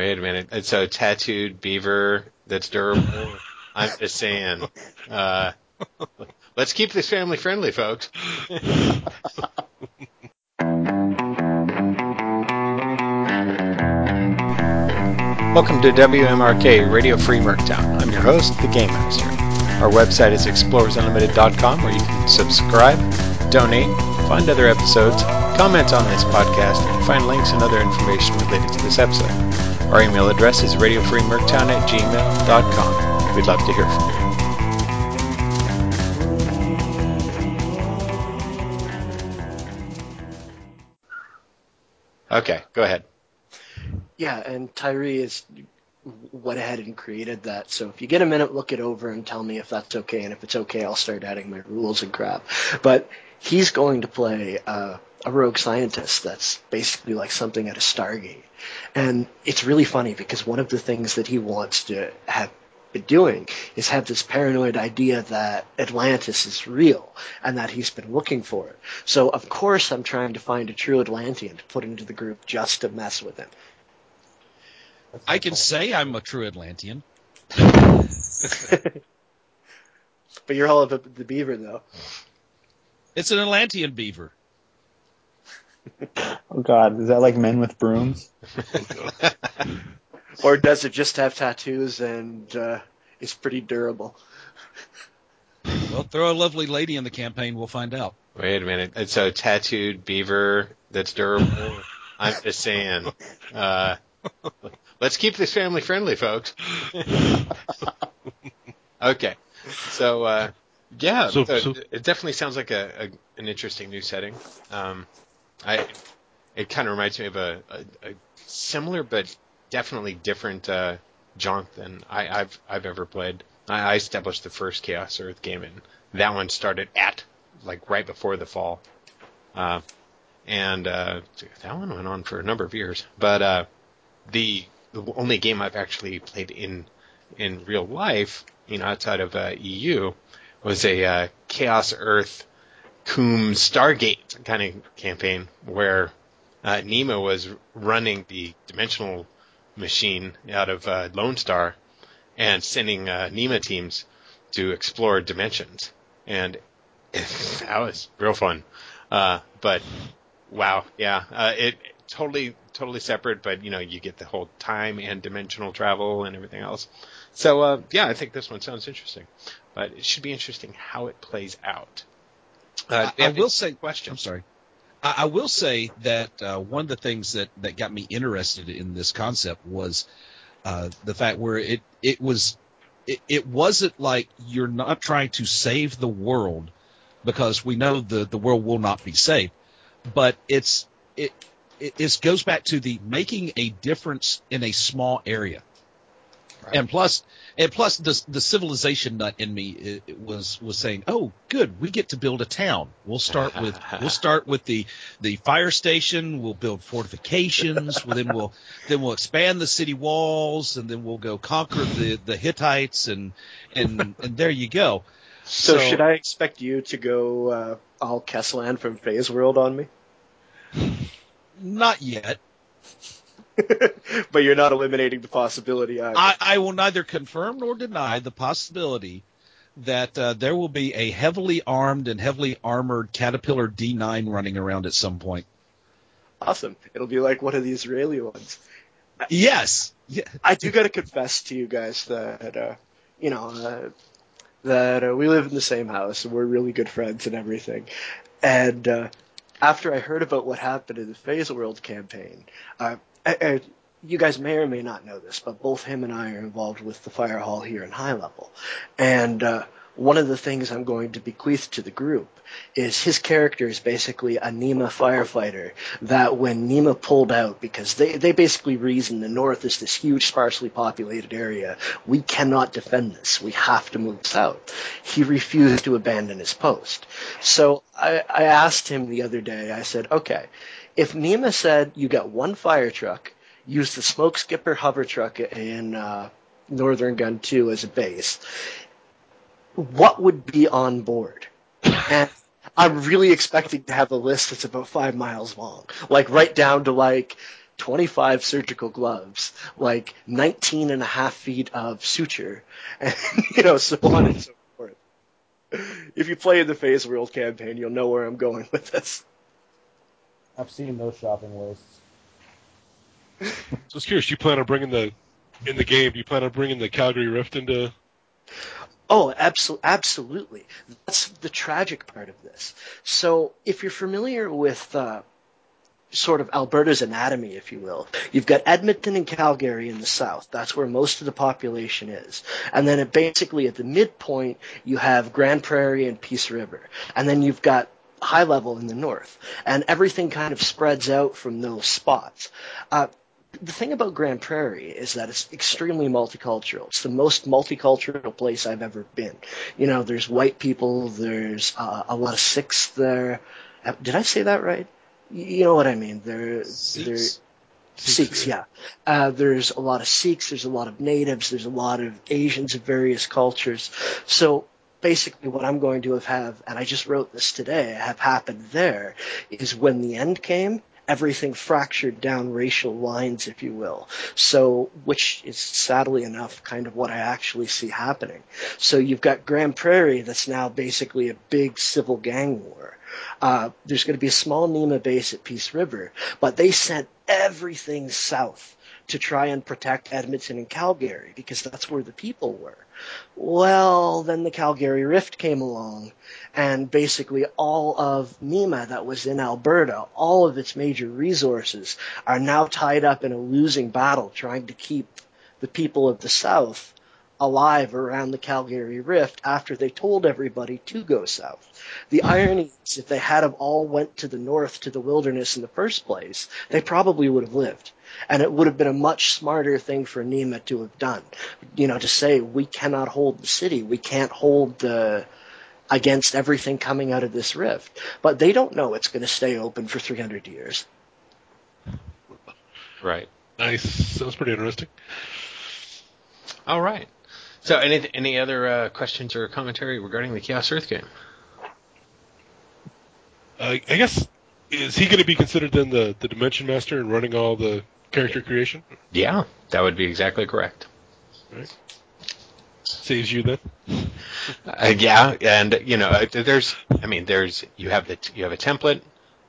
Wait a minute. It's a tattooed beaver that's durable. I'm just saying. Uh, let's keep this family friendly, folks. Welcome to WMRK Radio Free Merctown. I'm your host, the Game Master. Our website is explorersunlimited.com where you can subscribe, donate, find other episodes, comment on this podcast, and find links and other information related to this episode. Our email address is radiofreemerctown at gmail.com. We'd love to hear from you. Okay, go ahead. Yeah, and Tyree is went ahead and created that. So if you get a minute, look it over and tell me if that's okay. And if it's okay, I'll start adding my rules and crap. But he's going to play uh, a rogue scientist that's basically like something at a Stargate. And it's really funny because one of the things that he wants to have been doing is have this paranoid idea that Atlantis is real and that he's been looking for it. So of course I'm trying to find a true Atlantean to put into the group just to mess with him. I can say I'm a true Atlantean. but you're all about the beaver though. It's an Atlantean beaver. Oh God, is that like men with brooms? or does it just have tattoos and uh, is pretty durable? Well, throw a lovely lady in the campaign. We'll find out. Wait a minute. It's a tattooed beaver that's durable. I'm just saying. Uh, let's keep this family friendly, folks. okay. So, uh, yeah, So- so so- it definitely sounds like a, a an interesting new setting. Um, I it kind of reminds me of a, a, a similar but definitely different uh, jaunt than I, I've I've ever played. I, I established the first Chaos Earth game, and that one started at like right before the fall, uh, and uh, that one went on for a number of years. But uh, the the only game I've actually played in in real life, you know, outside of uh, EU, was a uh, Chaos Earth Coom Stargate kind of campaign where uh, Nemo was running the dimensional machine out of uh, Lone Star and sending uh, teams to explore dimensions, and that was real fun. Uh, but wow, yeah, uh, it totally totally separate, but you know you get the whole time and dimensional travel and everything else. So uh, yeah, I think this one sounds interesting, but it should be interesting how it plays out. Uh, I, I will say. questions. I'm sorry. I, I will say that uh, one of the things that, that got me interested in this concept was uh, the fact where it it was it, it wasn't like you're not trying to save the world because we know the the world will not be saved, but it's it it, it goes back to the making a difference in a small area. And plus, and plus, the the civilization nut in me it, it was was saying, "Oh, good, we get to build a town. We'll start with we'll start with the the fire station. We'll build fortifications. well, then we'll then we'll expand the city walls, and then we'll go conquer the the Hittites, and and and there you go. So, should I expect you to go uh, all Kesselan from Phase World on me? Not yet. but you're not eliminating the possibility either. I, I will neither confirm nor deny the possibility that uh, there will be a heavily armed and heavily armored Caterpillar D9 running around at some point. Awesome. It'll be like one of the Israeli ones. Yes. Yeah. I do got to confess to you guys that, uh, you know, uh, that uh, we live in the same house and we're really good friends and everything. And uh, after I heard about what happened in the Phase World campaign, uh, you guys may or may not know this, but both him and I are involved with the fire hall here in High Level. And uh, one of the things I'm going to bequeath to the group is his character is basically a Nema firefighter that when Nema pulled out, because they, they basically reason the north is this huge sparsely populated area, we cannot defend this, we have to move south. He refused to abandon his post. So I, I asked him the other day, I said, okay, if Nema said you got one fire truck, use the smoke skipper hover truck in uh, Northern Gun 2 as a base, what would be on board? And I'm really expecting to have a list that's about five miles long, like right down to like 25 surgical gloves, like 19 and a half feet of suture, and you know, so on and so forth. If you play in the Phase World campaign, you'll know where I'm going with this. I've seen those shopping lists. So I was curious. Do You plan on bringing the in the game? Do you plan on bringing the Calgary Rift into? Oh, absolutely, absolutely. That's the tragic part of this. So, if you're familiar with uh, sort of Alberta's anatomy, if you will, you've got Edmonton and Calgary in the south. That's where most of the population is. And then it basically at the midpoint, you have Grande Prairie and Peace River. And then you've got high level in the north. And everything kind of spreads out from those spots. Uh, the thing about Grande Prairie is that it's extremely multicultural. It's the most multicultural place I've ever been. You know, there's white people, there's uh, a lot of Sikhs there. Uh, Did I say that right? You know what I mean? There, there, Sikhs? Sikhs, yeah. Uh, there's a lot of Sikhs, there's a lot of natives, there's a lot of Asians of various cultures. So basically what I'm going to have, have and I just wrote this today, have happened there, is when the end came, everything fractured down racial lines, if you will. So, which is sadly enough kind of what I actually see happening. So you've got Grande Prairie that's now basically a big civil gang war. Uh, there's going to be a small NEMA base at Peace River, but they sent everything south to try and protect Edmonton and Calgary because that's where the people were. Well, then the Calgary Rift came along and basically all of NEMA that was in Alberta, all of its major resources are now tied up in a losing battle trying to keep the people of the South alive around the Calgary Rift after they told everybody to go south. The irony is if they had have all went to the north to the wilderness in the first place, they probably would have lived. And it would have been a much smarter thing for Nema to have done. You know, to say we cannot hold the city, we can't hold the against everything coming out of this rift. But they don't know it's going to stay open for 300 years. Right. Nice. Sounds pretty interesting. All right. So, any any other uh, questions or commentary regarding the Chaos Earth game? Uh, I guess is he going to be considered then the the Dimension Master and running all the character creation? Yeah, that would be exactly correct. Saves you then. Uh, yeah, and you know, uh, there's, I mean, there's you have the you have a template,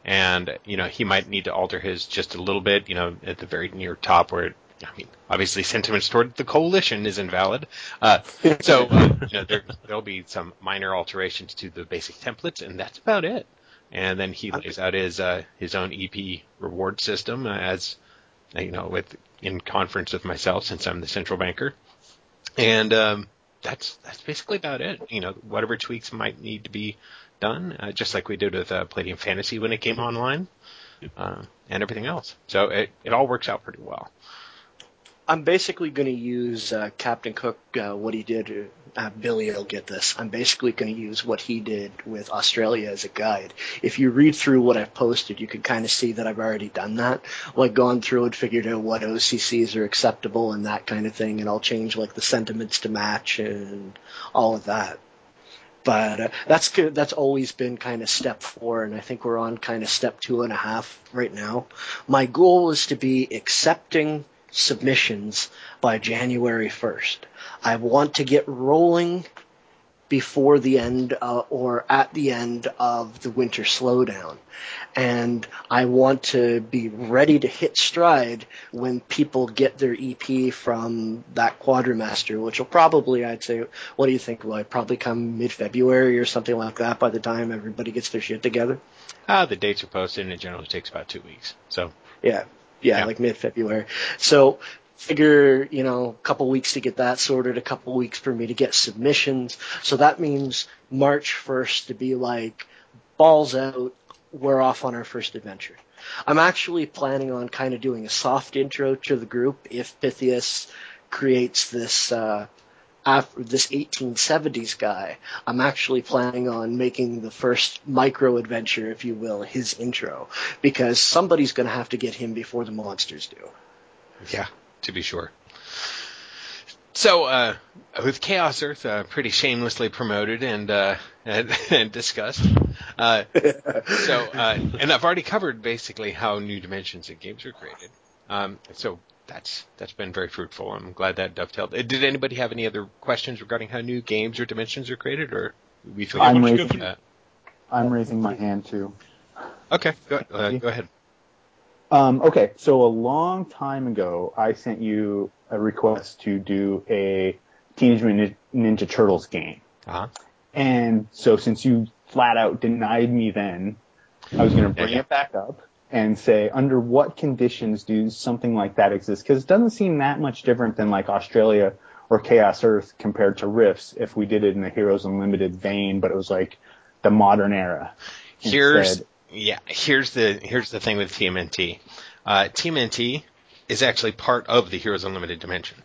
and you know he might need to alter his just a little bit. You know, at the very near top where. I mean, obviously, sentiments toward the coalition is invalid. Uh, so, uh, you know, there, there'll be some minor alterations to the basic templates, and that's about it. And then he lays out his uh, his own EP reward system as you know, with in conference with myself since I'm the central banker, and um, that's that's basically about it. You know, whatever tweaks might need to be done, uh, just like we did with uh, Palladium Fantasy when it came online, uh, and everything else. So it it all works out pretty well. I'm basically going to use uh, Captain Cook, uh, what he did. Uh, Billy will get this. I'm basically going to use what he did with Australia as a guide. If you read through what I've posted, you can kind of see that I've already done that. Like gone through and figured out what OCCs are acceptable and that kind of thing, and I'll change like the sentiments to match and all of that. But uh, that's. That's always been kind of step four, and I think we're on kind of step two and a half right now. My goal is to be accepting submissions by January 1st. I want to get rolling before the end uh, or at the end of the winter slowdown. And I want to be ready to hit stride when people get their EP from that Quadrimaster, which will probably, I'd say, what do you think, will probably come mid-February or something like that by the time everybody gets their shit together? Uh, the dates are posted, and it generally takes about two weeks. So Yeah, yeah, Yeah. like mid February. So figure, you know, a couple weeks to get that sorted, a couple weeks for me to get submissions. So that means March 1st to be like balls out, we're off on our first adventure. I'm actually planning on kind of doing a soft intro to the group if Pythias creates this uh after this 1870s guy, I'm actually planning on making the first micro adventure, if you will, his intro, because somebody's going to have to get him before the monsters do. Yeah, to be sure. So, uh, with Chaos Earth uh, pretty shamelessly promoted and uh, and, and discussed, uh, so uh, and I've already covered basically how New Dimensions and games are created. Um, so that's that's been very fruitful. I'm glad that dovetailed. Uh, Did anybody have any other questions regarding how new games or dimensions are created, or we feel I'm why don't you go raising- that? I'm raising my hand too. Okay, go, uh, go ahead. Um, okay, so a long time ago, I sent you a request to do a Teenage Mutant Ninja Turtles game. Uh-huh. And so since you flat out denied me then, I was going to bring Yeah. it back up and say, under what conditions do something like that exist? Because it doesn't seem that much different than like Australia or Chaos Earth compared to Rifts if we did it in the Heroes Unlimited vein, but it was like the modern era. Here's instead. yeah. Here's the here's the thing with TMNT. Uh, TMNT is actually part of the Heroes Unlimited dimension.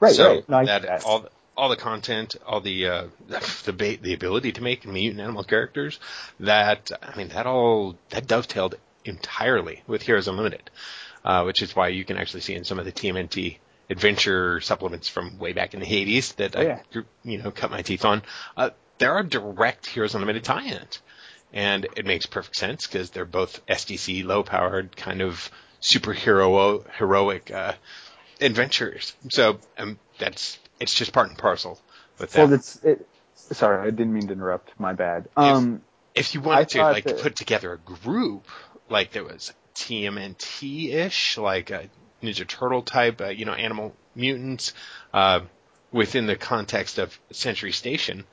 right, so right. No, that, that. all the, all the content, all the uh, the the ability to make mutant animal characters, that I mean that all that dovetailed entirely with Heroes Unlimited, uh, which is why you can actually see in some of the TMNT adventure supplements from way back in the 80s that Oh, yeah. I you know cut my teeth on. Uh, there are direct Heroes Unlimited tie-ins, and it makes perfect sense because they're both SDC low-powered kind of superhero heroic uh, adventures. So um, that's it's just part and parcel with that. Well, it's it, sorry, I didn't mean to interrupt. My bad. Um, if you I wanted to like that- put together a group like there was TMNT ish, like a Ninja Turtle type, uh, you know, animal mutants, uh, within the context of Century Station,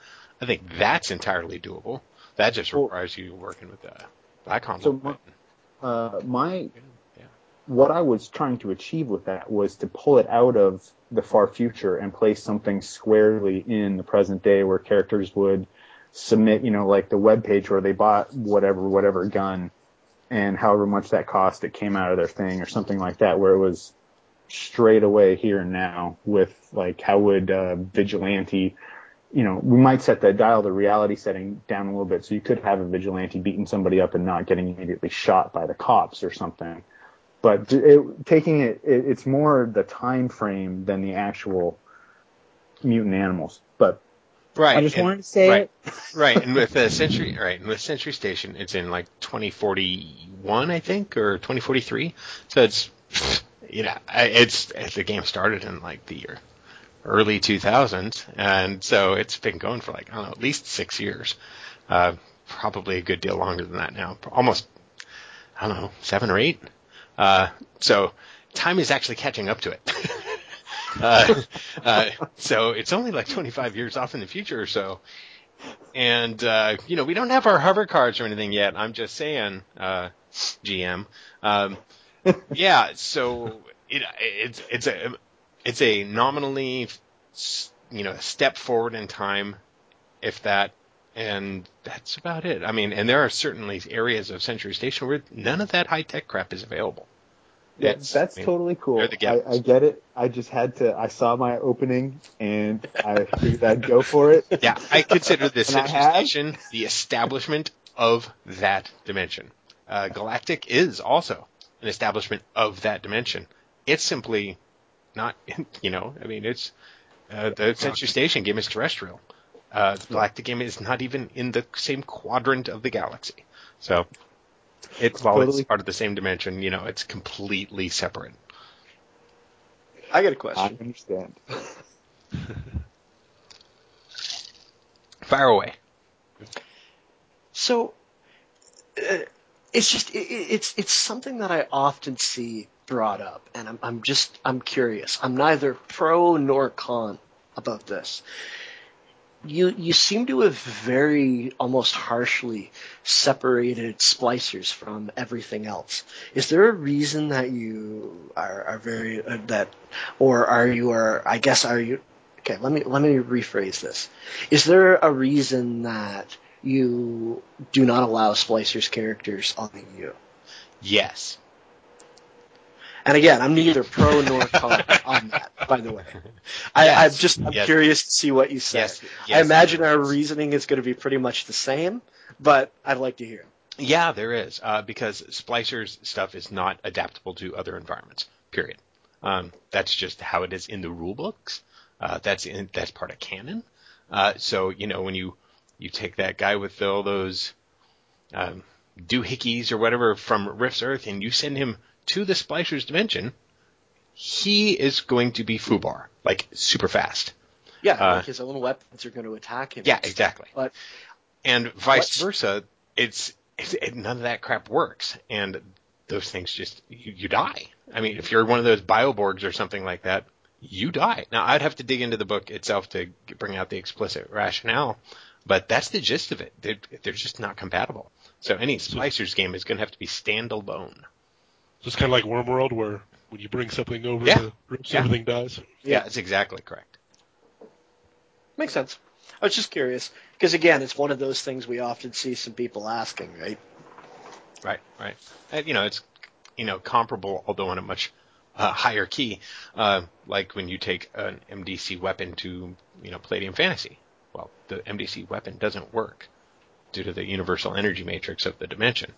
I think that's entirely doable. That just requires you working with uh, Black So my- uh, my Yeah. what I was trying to achieve with that was to pull it out of the far future and place something squarely in the present day where characters would submit, you know, like the web page where they bought whatever whatever gun and however much that cost it came out of their thing or something like that where it was straight away here and now with like how would uh, vigilante you know, we might set the dial the reality setting down a little bit so you could have a vigilante beating somebody up and not getting immediately shot by the cops or something. But it, taking it, it, it's more the time frame than the actual mutant animals. But Right. I just and- wanted to say right. it. right, and with the Century, right, and with Century Station, it's in like 2041, I think, or 2043. So it's, you know, it's the game started in like the year early 2000s, and so it's been going for like I don't know, at least six years. Uh, probably a good deal longer than that now, almost I don't know, seven or eight. Uh, so time is actually catching up to it. uh, uh, so it's only like 25 years off in the future or so. And, uh, you know, we don't have our hover cards or anything yet. I'm just saying, uh, GM. Um, yeah, so it, it's, it's a, it's a nominally, you know, step forward in time, if that, and that's about it. I mean, and there are certainly areas of Century Station where none of that high tech crap is available. Yeah, that's I mean, totally cool. I. I get it. I just had to. I saw my opening and I figured I'd go for it. Yeah, I consider the And I Century have- Station the establishment of that dimension. Uh, Galactic is also an establishment of that dimension. It's simply not, you know, I mean, it's uh, the Century Station game is terrestrial. Uh, the Galactic game is not even in the same quadrant of the galaxy. So, it, while Totally. it's part of the same dimension, you know, it's completely separate. I got a question. I understand. Fire away. So, uh, it's just it, it- it's it's something that I often see brought up, and I'm I'm just I'm curious. I'm neither pro nor con about this. You you seem to have very almost harshly separated splicers from everything else. Is there a reason that you are are very uh, that, or are you are I guess are you? Okay, let me let me rephrase this. Is there a reason that you do not allow splicers characters on the U? Yes. And again, I'm neither pro nor con on that. By the way, I, Yes. I'm just I'm Yes. curious to see what you say. Yes. I imagine our reasoning is going to be pretty much the same, but I'd like to hear. it. Yeah, there is, uh, because Splicer's stuff is not adaptable to other environments. Period. Um, that's just how it is in the rule books. Uh, that's in, that's part of canon. Uh, so you know when you you take that guy with all those um, doohickeys or whatever from Rift's Earth and you send him to the Splicer's dimension, he is going to be Fubar, like super fast. Yeah, Uh, like his own weapons are going to attack him. Yeah, exactly. But and vice versa, it's, it's it, none of that crap works, and those things just you, you die. I mean, if you're one of those bioborgs or something like that, you die. Now, I'd have to dig into the book itself to bring out the explicit rationale, but that's the gist of it. They're, they're just not compatible. So any Splicers game is going to have to be standalone. So it's kind of like Wormwood, where when you bring something over Yeah. the ropes, Yeah. everything dies. Yeah, that's exactly correct. makes sense. I was just curious because again, it's one of those things we often see some people asking, right? Right, right. And, you know, it's you know comparable, although on a much uh, higher key. Uh, like when you take an MDC weapon to you know Palladium Fantasy. Well, the MDC weapon doesn't work due to the universal energy matrix of the dimension.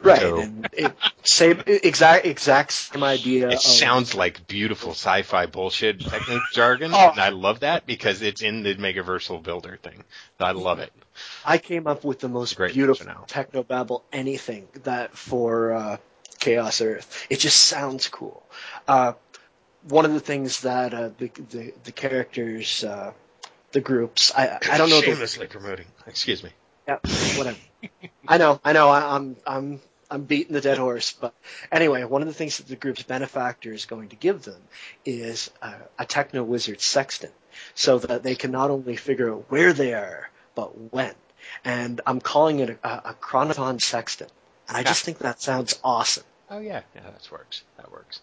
Right. So- and it, same exact exact same idea. It of, sounds like beautiful sci-fi bullshit technical jargon, Oh. and I love that because it's in the Megaversal Builder thing. I love it. I came up with the most Great beautiful technobabble anything that for uh, Chaos Earth. It just sounds cool. Uh, one of the things that uh, the, the the characters, uh, the groups, I I don't know. The, Shamelessly promoting. Excuse me. Yeah, whatever. I know, I know. I, I'm I'm I'm beating the dead horse, but anyway, one of the things that the group's benefactor is going to give them is uh, a techno wizard sextant, so that they can not only figure out where they are, but when. And I'm calling it a, a chronoton sextant, and I just think that sounds awesome. Oh yeah, yeah, that works. That works.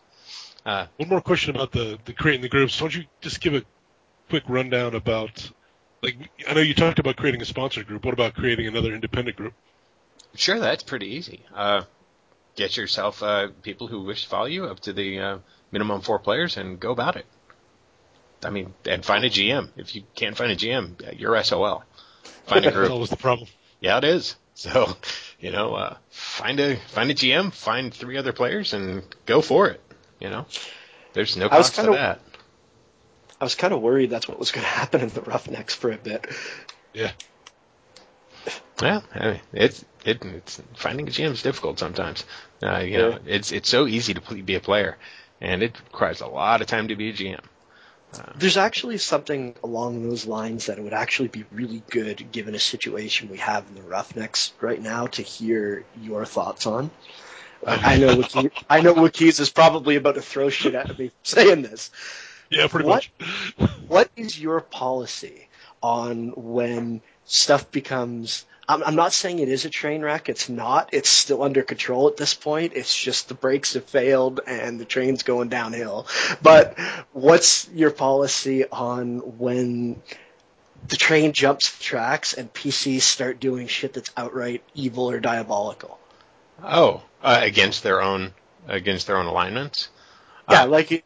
Uh, One more question about the, the creating the groups. Why don't you just give a quick rundown about, like, I know you talked about creating a sponsor group. What about creating another independent group? Sure, that's pretty easy. Uh, get yourself uh, people who wish to follow you up to the uh, minimum four players and go about it. I mean, and find a GM. If you can't find a GM, you're SOL. Find a That's group. always the problem. yeah, it is. So, you know, uh, find a find a GM, find three other players, and go for it. You know, there's no I was cost to that. I was kind of worried that's what was going to happen in the Roughnecks for a bit. Yeah. Yeah, I mean, it's it, it's finding a GM is difficult sometimes. Uh, you know, it's it's so easy to be a player, and it requires a lot of time to be a GM. There's actually something along those lines that would actually be really good, given a situation we have in the Roughnecks right now, to hear your thoughts on. I I know Wiki, I know Wikiz is probably about to throw shit at me saying this. Yeah, pretty What? much. What is your policy on when stuff becomes? I'm, I'm not saying it is a train wreck. It's not. It's still under control at this point. It's just the brakes have failed and the train's going downhill. But what's your policy on when the train jumps the tracks and PCs start doing shit that's outright evil or diabolical? Oh, uh, against their own against their own alignments. Yeah, Uh, like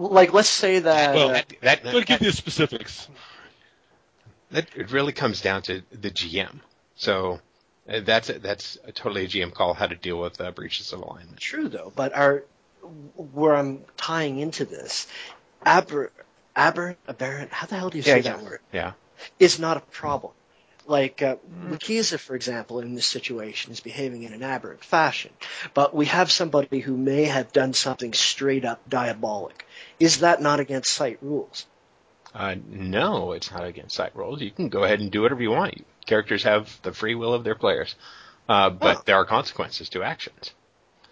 like let's say that. Well, uh, That, that, But give you specifics. that it really comes down to the GM. So uh, that's a, that's a totally a GM call how to deal with uh, breaches of alignment. True though, but our where I'm tying into this, aber aberrant aberrant how the hell do you say Yeah, that yeah. word? Yeah. Is not a problem. Like uh, Wikiza, for example, in this situation is behaving in an aberrant fashion, but we have somebody who may have done something straight up diabolic. Is that not against site rules? Uh, no, it's not against site rules. You can go ahead and do whatever you want. Characters have the free will of their players, uh, but Oh. there are consequences to actions.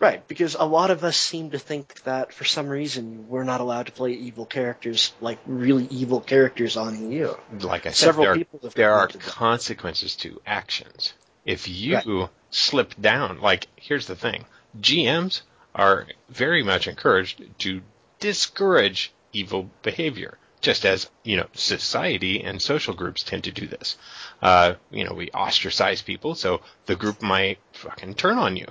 Right, because a lot of us seem to think that for some reason we're not allowed to play evil characters, like really evil characters on EU. Like I said, Several there, are- people have there are that. consequences to actions. If you Right. slip down, like here's the thing: GMs are very much encouraged to discourage evil behavior, just as you know society and social groups tend to do this. Uh, you know, we ostracize people, so the group might fucking turn on you.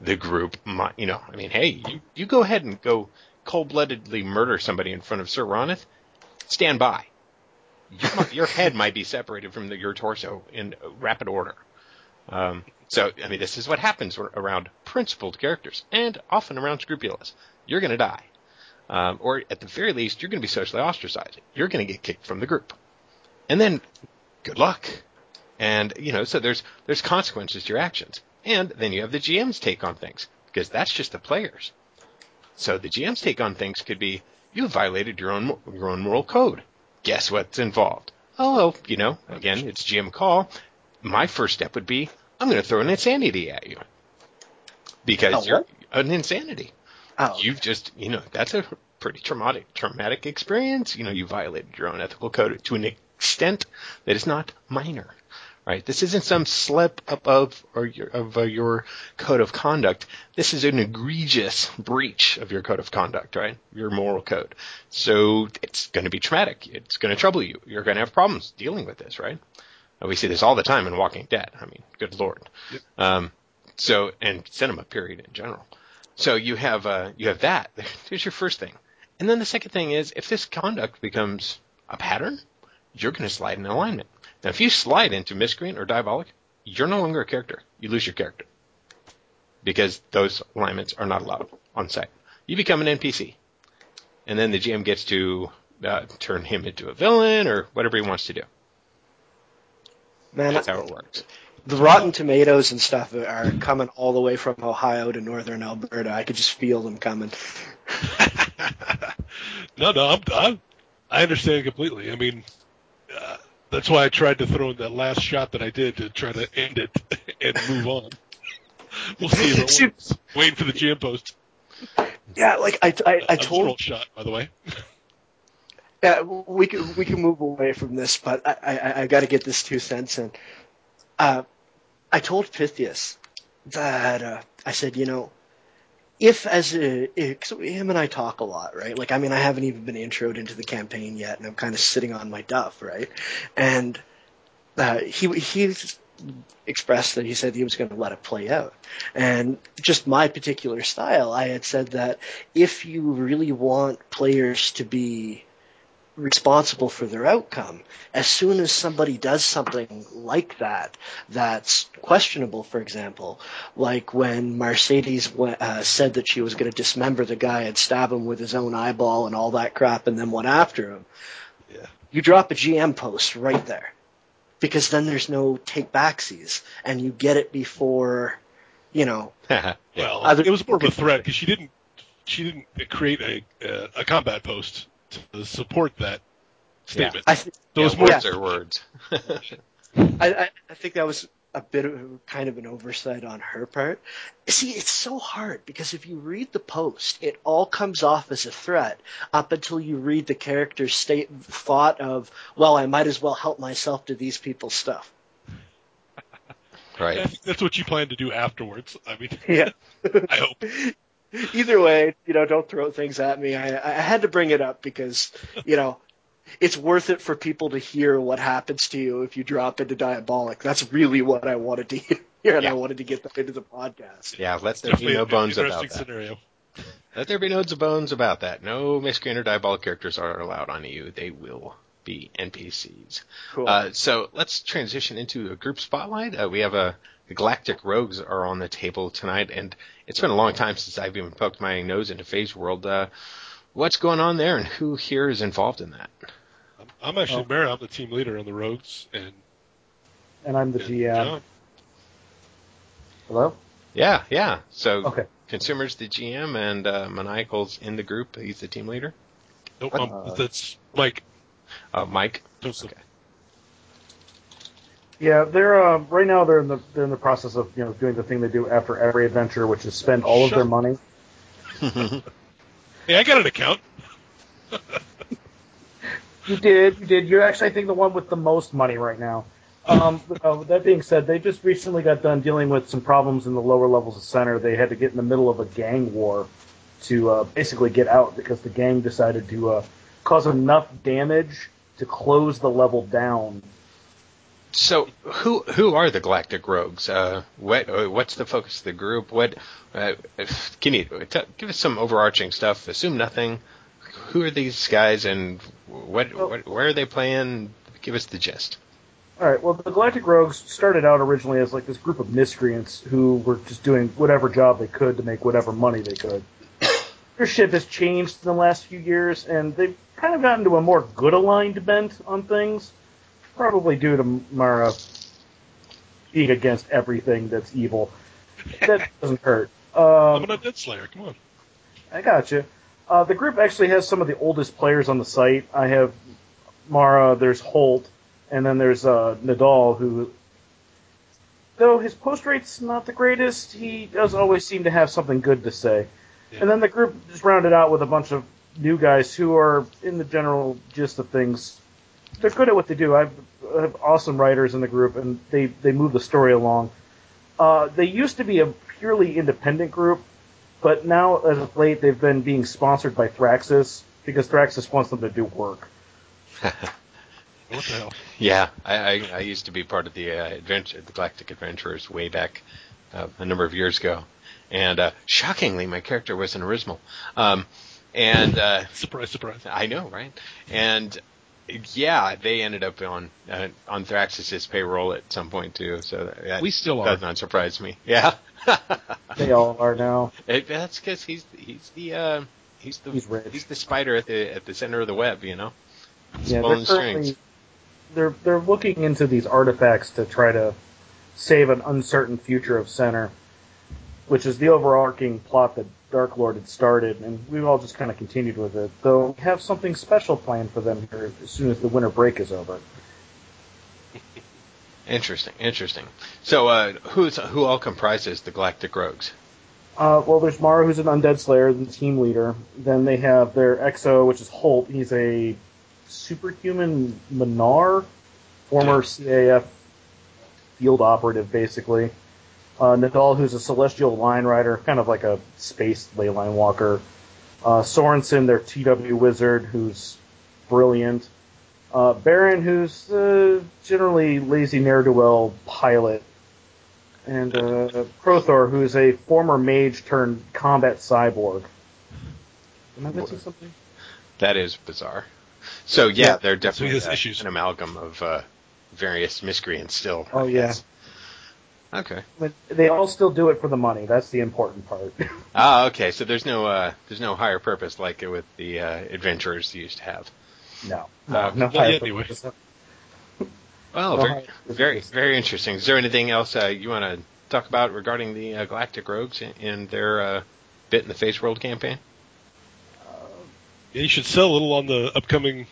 The group might, you know, I mean, hey, you, you go ahead and go cold-bloodedly murder somebody in front of Sir Ronith. Stand by you might, your head might be separated from the, your torso in rapid order. Um, so, I mean, this is what happens around principled characters, and often around scrupulous. You're going to die, um, or at the very least, you're going to be socially ostracized. You're going to get kicked from the group, and then good luck. And you know, so there's there's consequences to your actions, and then you have the GM's take on things because that's just the players. So the GM's take on things could be, you violated your own your own moral code. Guess what's involved? Oh, well, you know, again, it's GM call. My first step would be, I'm going to throw an insanity at you because Oh, you're an insanity. Oh, You've just, you know, that's a pretty traumatic, traumatic experience. You know, you violated your own ethical code to an extent that is not minor, right? This isn't some slip up of or your, of uh, your code of conduct. This is an egregious breach of your code of conduct, right? Your moral code. So it's going to be traumatic. It's going to trouble you. You're going to have problems dealing with this, right? Uh, We see this all the time in Walking Dead. I mean, good lord. Um, so and cinema period in general. So you have uh, you have that. Here's your first thing, and then the second thing is if this conduct becomes a pattern, you're going to slide in alignment. Now, if you slide into miscreant or diabolic, you're no longer a character. You lose your character because those alignments are not allowed on site. You become an NPC, and then the GM gets to uh, turn him into a villain or whatever he wants to do. man, That's how it works. The Rotten Tomatoes and stuff are coming all the way from Ohio to northern Alberta. I could just feel them coming. no, no, I'm, I'm, I understand completely. I mean, uh, that's why I tried to throw in that last shot that I did to try to end it and move on. We'll see if it works. Waiting for the GM post. Yeah, like I, I, I That was a told shot, by the way. Yeah, we can we can move away from this, but I I, I got to get this two cents in. Uh, I told Pythias that uh, I said, you know, if as a, cause him and I talk a lot, right? Like, I mean, I haven't even been introed into the campaign yet, and I'm kind of sitting on my duff, right? And uh, he he expressed that he said he was going to let it play out, and just my particular style, I had said that if you really want players to be responsible for their outcome. As soon as somebody does something like that, that's questionable, for example, like when Mercedes went, uh, said that she was going to dismember the guy and stab him with his own eyeball and all that crap and then went after him. Yeah. You drop a GM post right there. Because then there's no take backsies and you get it before, you know. Well, Other- it was more of a threat because she didn't she didn't create a uh, a combat post to support that statement. I, th- So it was Yeah, words are words. I, I, I think that was a bit of kind of an oversight on her part. See, it's so hard because if you read the post, it all comes off as a threat up until you read the character's state thought of, well, I might as well help myself to these people's stuff. I right. think that's what you plan to do afterwards. I mean, Yeah. I hope. Either way, you know, don't throw things at me. I, I had to bring it up because, you know, it's worth it for people to hear what happens to you if you drop into diabolic. That's really what I wanted to hear, and Yeah. I wanted to get that into the podcast. Yeah, let there be no bones about that. scenario. Let there be no bones about that. No miscreant or diabolic characters are allowed on EU. They will be NPCs. Cool. Uh, so let's transition into a group spotlight. Uh, we have a the Galactic Rogues are on the table tonight, and it's been a long time since I've even poked my nose into Phase World. Uh, what's going on there, and who here is involved in that? I'm, I'm actually Oh. Mary. I'm the team leader on the Rogues, and, And I'm the and GM. John. Hello? Yeah, yeah. So Okay. Consumers the GM, and uh, Maniacal's in the group. He's the team leader. Nope, um, Uh, that's Mike. Uh, Mike. Joseph. Okay. Yeah, they're uh, right now they're in the they're in the process of you know doing the thing they do after every adventure, which is spend all of their money. Hey, I got an account. You did, you did. You're actually I think the one with the most money right now. Um, uh, that being said, they just recently got done dealing with some problems in the lower levels of center. They had to get in the middle of a gang war to uh, basically get out because the gang decided to uh, cause enough damage to close the level down. So who who are the Galactic Rogues? Uh, what uh, what's the focus of the group? What uh, if- can you t- give us some overarching stuff? Assume nothing. Who are these guys, and what, what where are they playing? Give us the gist. All right. Well, the Galactic Rogues started out originally as like this group of miscreants who were just doing whatever job they could to make whatever money they could. Their ship has changed in the last few years, and they've kind of gotten to a more good aligned bent on things, probably due to Mara being against everything that's evil. That doesn't hurt. I'm Um, an Undead Slayer. Come on. I got you. Uh, the group actually has some of the oldest players on the site. I have Mara, there's Holt, and then there's uh, Nadal, who, though his post rate's not the greatest, he does always seem to have something good to say. Yeah. And then the group just rounded out with a bunch of new guys who are, in the general gist of things, they're good at what they do. I've, I have awesome writers in the group, and they, they move the story along. Uh, they used to be a purely independent group, but now, as of late, they've been being sponsored by Thraxus because Thraxus wants them to do work. What the hell? Yeah, I, I, I used to be part of the uh, adventure, the Galactic Adventurers way back uh, a number of years ago, and uh, shockingly, my character was an original. Um, and uh, Surprise, surprise. I know, right? And yeah, they ended up on uh, on Thraxus's payroll at some point too. So that We still are. does not surprise me. Yeah, They all are now. It- that's because he's he's the uh, he's the He's rich. the spider at the at the center of the web. You know, Yeah, pulling they're strings. they're they're looking into these artifacts to try to save an uncertain future of Center, which is the overarching plot that Dark Lord had started, and we've all just kind of continued with it. Though we have something special planned for them here as soon as the winter break is over. Interesting, interesting. So, uh, who's who all comprises the Galactic Rogues? Uh, well, there's Mara, who's an undead slayer, the team leader. Then they have their EXO, which is Holt. He's a superhuman Minar, former CAF field operative, basically. Uh, Nadal, who's a celestial line rider, kind of like a space ley line walker. Uh, Sorensen, their TW wizard, who's brilliant. Uh, Baron, who's uh, generally lazy ne'er do well pilot, and uh, Prothor, who's a former mage turned combat cyborg. Am I missing something? That is bizarre. So yeah, Yeah. they're definitely has uh, issues. an amalgam of uh, various miscreants still. Oh, yeah. Guess. Okay. But they all still do it for the money. That's the important part. Ah, okay. So there's no uh, there's no higher purpose like with the uh, adventurers you used to have. no, Uh, no, no. higher anyway. purpose. Well, No very very very interesting. Is there anything else uh, you want to talk about regarding the uh, Galactic Rogues and- and their uh, bit in the Phase World campaign? Yeah, you should sell a little on the upcoming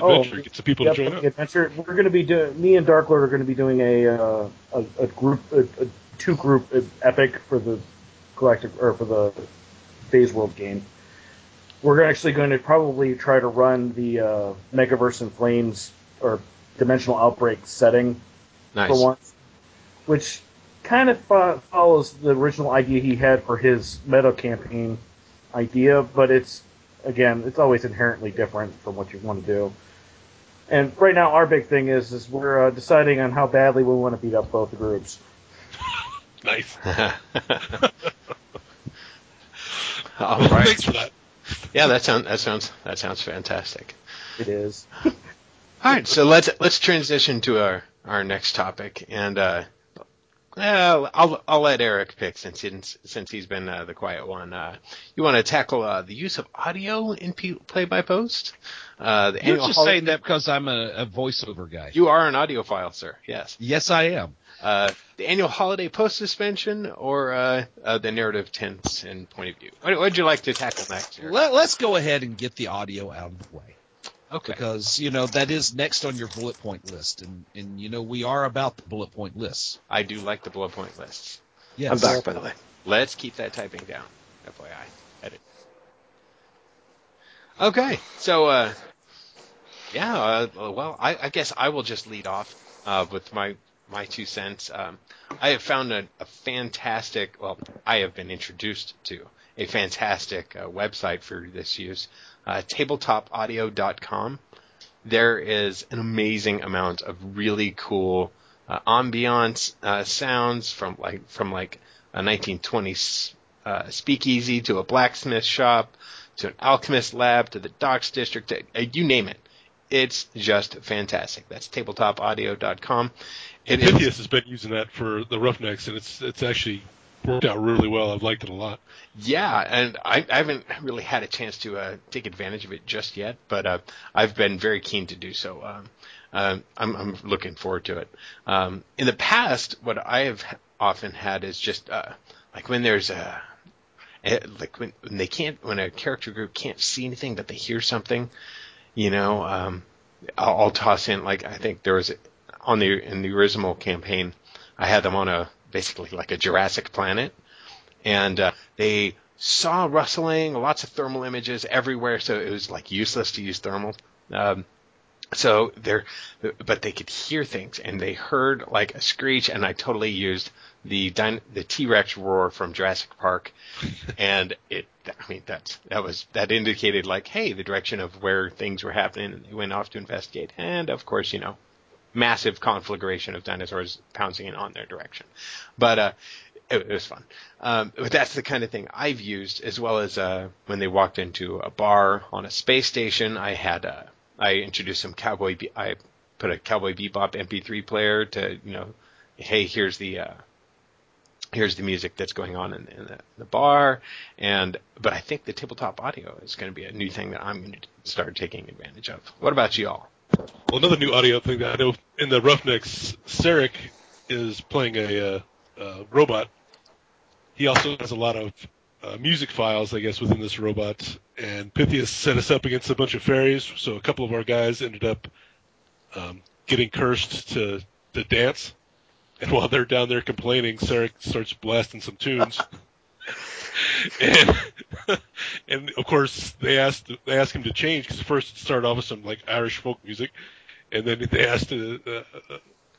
Oh, adventure. Get some people Yep, to join the up. adventure. We're going to be doing. Me and Dark Lord are going to be doing a uh, a, a group, a, a two group epic for the galactic or for the Phase World game. We're actually going to probably try to run the uh, Megaverse in Flames or Dimensional Outbreak setting Nice. for once, which kind of fo- follows the original idea he had for his meta campaign idea, but it's again, it's always inherently different from what you want to do. And right now, our big thing is is we're uh, deciding on how badly we want to beat up both groups. Nice. All right. Thanks for that. Yeah, that sounds that sounds that sounds fantastic. It is. All right, so let's let's transition to our our next topic, and uh, well, I'll I'll let Eric pick since since since he's been uh, the quiet one. Uh, you want to tackle uh, the use of audio in play by post? Uh, the You're just saying that because I'm a, a voiceover guy. You are an audiophile, sir. Yes. yes, I am. Uh, the annual holiday post suspension or uh, uh, the narrative tense and point of view. What would you like to tackle next? Let, let's go ahead and get the audio out of the way Okay. because you know that is next on your bullet point list, and and you know we are about the bullet point lists. I do like the bullet point lists. Yes. I'm back, by the way. Let's keep that typing down. FYI. Edit. Okay, so uh, yeah, uh, well, I, I guess I will just lead off uh, with my my two cents. Um, I have found a, a fantastic. Well, I have been introduced to a fantastic uh, website for this use, uh, tabletopaudio.com. There is an amazing amount of really cool uh, ambiance uh, sounds from like from like a 1920s uh, speakeasy to a blacksmith shop to an alchemist lab to the docks district to, uh, you name it. It's just fantastic. That's tabletopaudio.com it is Pythias has been using that for the Roughnecks, and it's it's actually worked out really well. I've liked it a lot. Yeah, and I, I haven't really had a chance to uh, take advantage of it just yet, but uh, I've been very keen to do so. Um, um, I'm, I'm looking forward to it. Um, in the past, what I have often had is just uh, like when there's a like when, when they can't, when a character group can't see anything but they hear something, you know, um, I'll, I'll toss in like I think there was on the in the original campaign, I had them on a basically like a Jurassic planet, and uh, they saw rustling, lots of thermal images everywhere, so it was like useless to use thermal. Um, so they're, but they could hear things, and they heard like a screech, and I totally used the the T Rex roar from Jurassic Park, and it. I mean, that's that was that indicated like, hey, the direction of where things were happening, and they went off to investigate, and of course, you know, massive conflagration of dinosaurs pouncing in on their direction, but uh, it, it was fun. Um, but that's the kind of thing I've used, as well as uh, when they walked into a bar on a space station. I had uh, I introduced some cowboy. Be- I put a Cowboy Bebop MP3 player to you know, hey, here's the uh, here's the music that's going on in, in the, the, bar, and but I think the tabletop audio is going to be a new thing that I'm going to start taking advantage of. What about you all? Well, another new audio thing that I know in the Roughnecks, Sarek is playing a, uh, uh, robot. He also has a lot of uh, music files, I guess, within this robot. And Pythias set us up against a bunch of fairies, so a couple of our guys ended up um, getting cursed to to dance. And while they're down there complaining, Sarek starts blasting some tunes. and and of course they asked they asked him to change because first it started off with some like Irish folk music, and then they asked uh, uh, uh,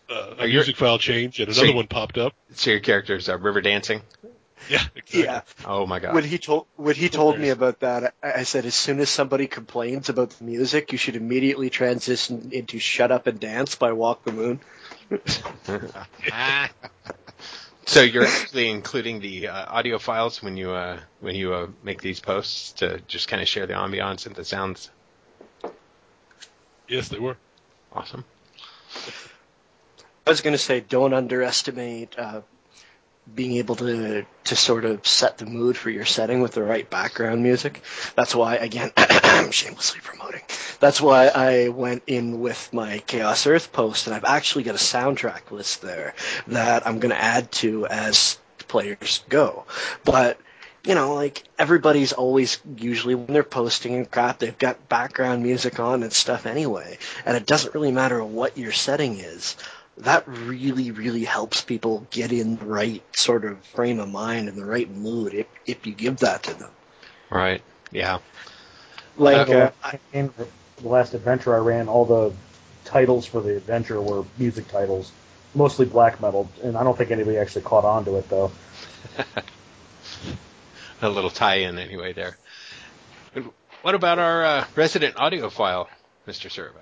a, a, a, a music file change, and another so one popped up. So your characters are river dancing. Yeah, exactly. Yeah. Oh my god. When he told when he told me about that, I, I said as soon as somebody complains about the music, you should immediately transition into "Shut Up and Dance" by Walk the Moon. Ah. So you're actually including the uh, audio files when you uh, when you uh, make these posts to just kind of share the ambiance and the sounds. Yes, they were. Awesome. I was going to say, don't underestimate uh, being able to to sort of set the mood for your setting with the right background music. That's why, again, I'm shamelessly promoting. That's why I went in with my Chaos Earth post, and I've actually got a soundtrack list there that I'm going to add to as players go. But you know, like everybody's always usually when they're posting and crap, they've got background music on and stuff anyway, and it doesn't really matter what your setting is that really, really helps people get in the right sort of frame of mind and the right mood if, if you give that to them. Right. Yeah. Like uh, in the last adventure I ran, all the titles for the adventure were music titles, mostly black metal, and I don't think anybody actually caught on to it though. A little tie-in anyway there. What about our uh, resident audiophile, Mr. Servo?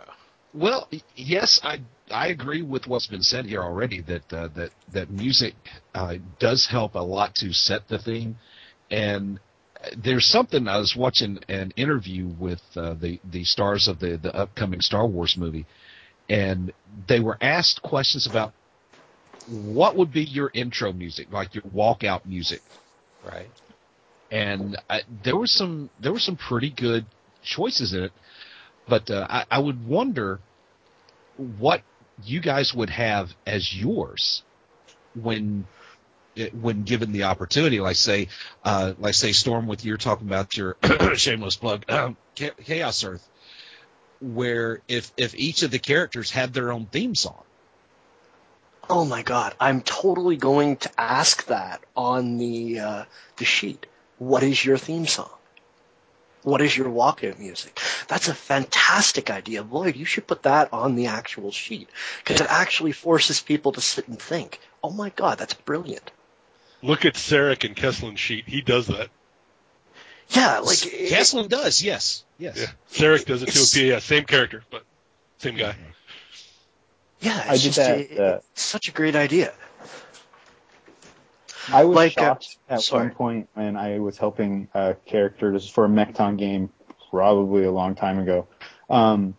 Well, yes, I I agree with what's been said here already that uh, that that music uh, does help a lot to set the theme, and there's something I was watching an interview with uh, the the stars of the the upcoming Star Wars movie, and they were asked questions about what would be your intro music, like your walkout music, right? And I, there was some there were some pretty good choices in it, but uh, I, I would wonder what you guys would have as yours when when given the opportunity. Like say, uh, like say, Storm, with you're talking about your shameless plug, um, Chaos Earth, where if if each of the characters had their own theme song. Oh my God! I'm totally going to ask that on the uh, the sheet. What is your theme song? What is your walkout music? That's a fantastic idea. Lloyd, you should put that on the actual sheet because it actually forces people to sit and think. Oh my god, that's brilliant. Look at Sarek and Kesslin's sheet. He does that. Yeah, like Kesslin does. Yes, yes. Yeah, Sarek does it too. Yeah, same character, but same guy. Yeah, it's I did just, that. It, uh, it's such a great idea. I was like, uh, shocked uh, at sorry. one point when I was helping uh, characters for a Mekton game, probably a long time ago, um,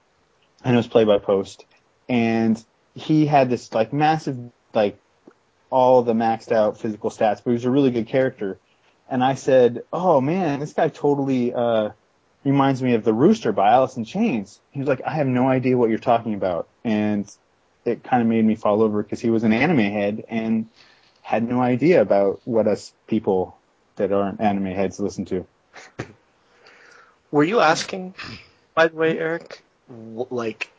and it was play by post, and he had this like massive like all the maxed out physical stats, but he was a really good character. And I said, "Oh man, this guy totally uh, reminds me of the Rooster by Alice in Chains." He was like, "I have no idea what you're talking about," and it kind of made me fall over because he was an anime head and had no idea about what us people that aren't anime heads listen to. Were you asking, by the way, Eric? Like,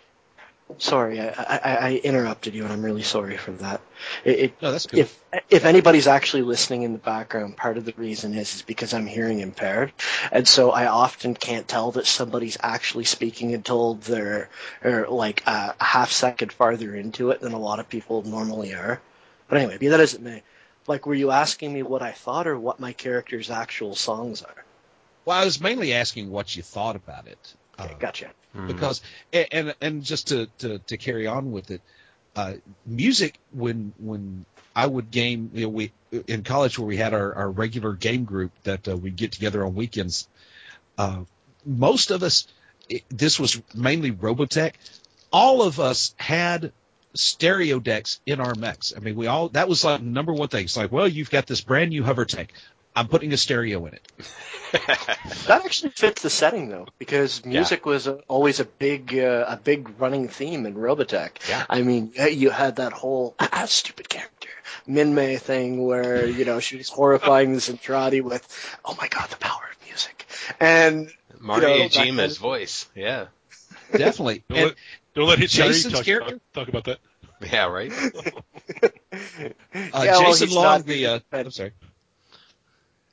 sorry, I, I, I interrupted you, and I'm really sorry for that. It, it, No, that's good. if if anybody's actually listening in the background, part of the reason is is because I'm hearing impaired, and so I often can't tell that somebody's actually speaking until they're or like a, a half second farther into it than a lot of people normally are. But anyway, be that as it may, like, were you asking me what I thought or what my character's actual songs are? well, I was mainly asking what you thought about it. Okay, Uh, gotcha. Hmm. because and and, and just to, to to carry on with it uh, music when when I would game you know we in college where we had our, our regular game group that uh, we'd get together on weekends uh, most of us it, this was mainly Robotech all of us had stereo decks in our mechs I mean we all that was like number one thing it's like well you've got this brand new hover tank I'm putting a stereo in it That actually fits the setting though, because music was a, always a big, uh, a big running theme in Robotech. Yeah. I mean, you had that whole ah, stupid character Minmay thing where you know she was horrifying the Zentraedi with, oh my god, the power of music, and Mari you know, Iijima's voice. Yeah. definitely and let, don't let Hitchari Jason's talk, character? talk, talk about that. Yeah, right? uh, Yeah, Jason he's Long the uh, I'm sorry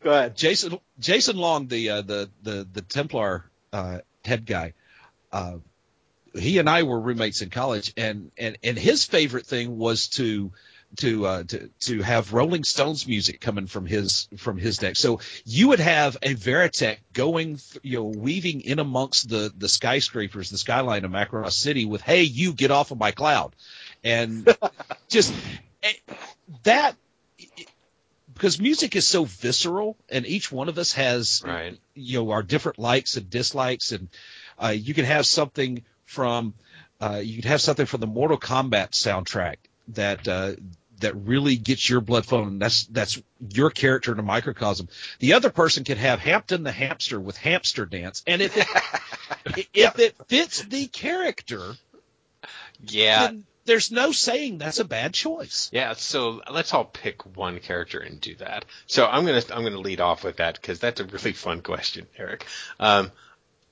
go ahead. Jason Jason Long, the uh, the the the Templar uh, head guy, uh, he and I were roommates in college, and and and his favorite thing was to to uh, to to have Rolling Stones music coming from his from his deck. So you would have a Veritech going, th- you know, weaving in amongst the the skyscrapers, the skyline of Macross City, with "Hey, you get off of my cloud," and just eh, that because music is so visceral, and each one of us has Right. you know our different likes and dislikes, and uh, you can have something from uh, you could have something from the Mortal Kombat soundtrack that uh, that really gets your blood flowing. That's that's your character in a microcosm. The other person could have Hampton the hamster with hamster dance, and if it if it fits the character, Yeah. then there's no saying that's a bad choice. Yeah, so let's all pick one character and do that. So I'm gonna I'm gonna lead off with that because that's a really fun question, Eric. Um,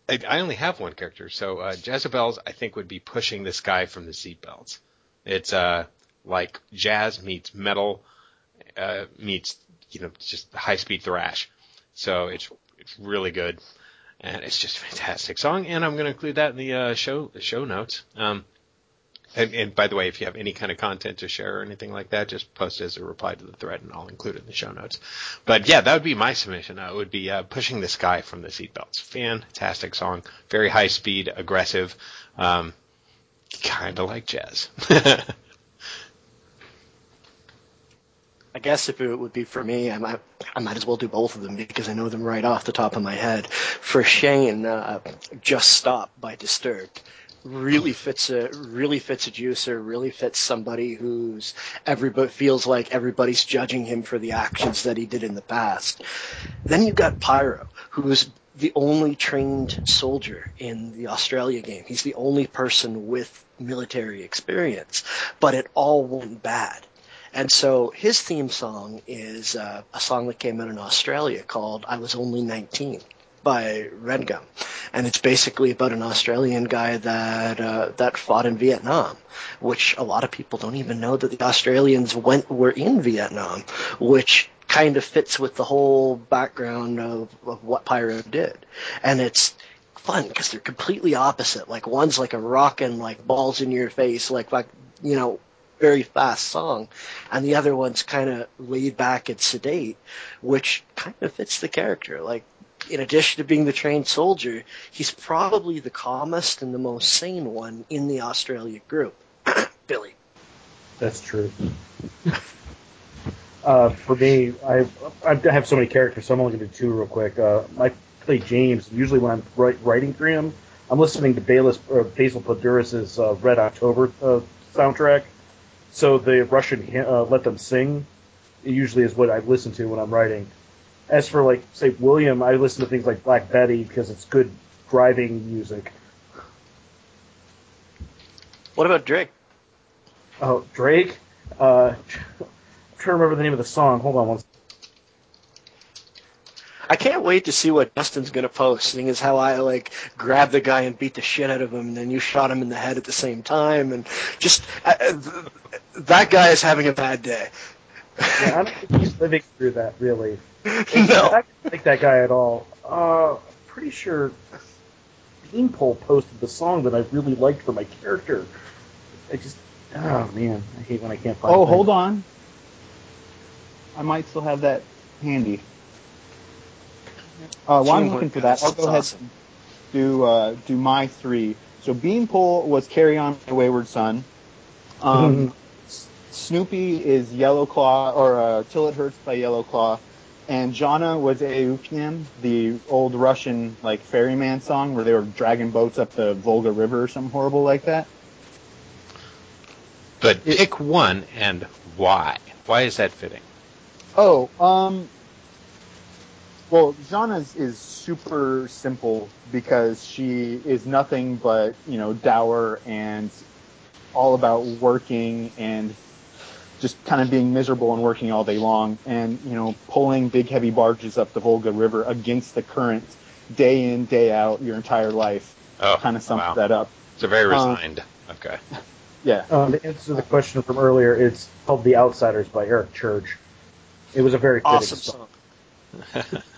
I, I only have one character, so uh, Jezebel's I think would be pushing the sky from the seatbelts. It's uh like jazz meets metal uh, meets you know just high speed thrash. So it's it's really good, and it's just a fantastic song. And I'm gonna include that in the uh, show show notes. Um, and, and by the way, if you have any kind of content to share or anything like that, just post it as a reply to the thread, and I'll include it in the show notes. But yeah, that would be my submission. Uh, it would be uh, pushing the sky from the seatbelts. Fantastic song, very high speed, aggressive, um, kind of like jazz. I guess if it would be for me, I might, I might as well do both of them because I know them right off the top of my head. For Shane, uh, "Just Stop" by Disturbed really fits a really fits a juicer. Really fits somebody who's everybody feels like everybody's judging him for the actions that he did in the past. Then you've got Pyro, who's the only trained soldier in the Australia game. He's the only person with military experience, but it all went bad. And so his theme song is uh, a song that came out in Australia called I Was Only 19 by Redgum. And it's basically about an Australian guy that uh, that fought in Vietnam, which a lot of people don't even know that the Australians went were in Vietnam, which kind of fits with the whole background of, of what Pyro did. And it's fun because they're completely opposite. Like one's like a rockin' like balls in your face, like like you know very fast song, and the other one's kind of laid back and sedate, which kind of fits the character. Like, in addition to being the trained soldier, he's probably the calmest and the most sane one in the Australia group. Billy. That's true. uh, for me, I I have so many characters, so I'm only going to do two real quick. Uh, I play James. Usually, when I'm writing for him, I'm listening to uh, Basil Poledouris's uh, Red October uh, soundtrack. So the Russian uh, "Let Them Sing" usually is what I listen to when I'm writing. As for like say William, I listen to things like Black Betty because it's good driving music. What about Drake? Oh, Drake. Uh, I'm trying to remember the name of the song. Hold on one. Wait to see what Dustin's gonna post, seeing as how I like grabbed the guy and beat the shit out of him, and then you shot him in the head at the same time, and just uh, uh, that guy is having a bad day. Yeah, I don't think he's living through that really. no. I don't like that guy at all. Uh, pretty sure Beanpole posted the song that I really liked for my character. I just, oh man, I hate when I can't find. Oh, hold on. I might still have that handy. Uh, while I'm looking for that, I'll go ahead awesome. and do uh, do my three. So Beanpole was Carry On My Wayward Son. Um, S- Snoopy is Yellow Claw or uh, Till It Hurts by Yellow Claw, and Jana was Eupnium, the old Russian like ferryman song where they were dragging boats up the Volga River or something horrible like that. But pick one and why? Why is that fitting? Oh, um, well, Jana's is super simple because she is nothing but, you know, dour and all about working and just kind of being miserable and working all day long and, you know, pulling big heavy barges up the Volga River against the current day in, day out, your entire life. Oh, Kind of sums wow. that up. So very Um, resigned. okay. Yeah. Um, to answer the question from earlier, it's called "The Outsiders" by Eric Church. It was a very fitting Awesome song.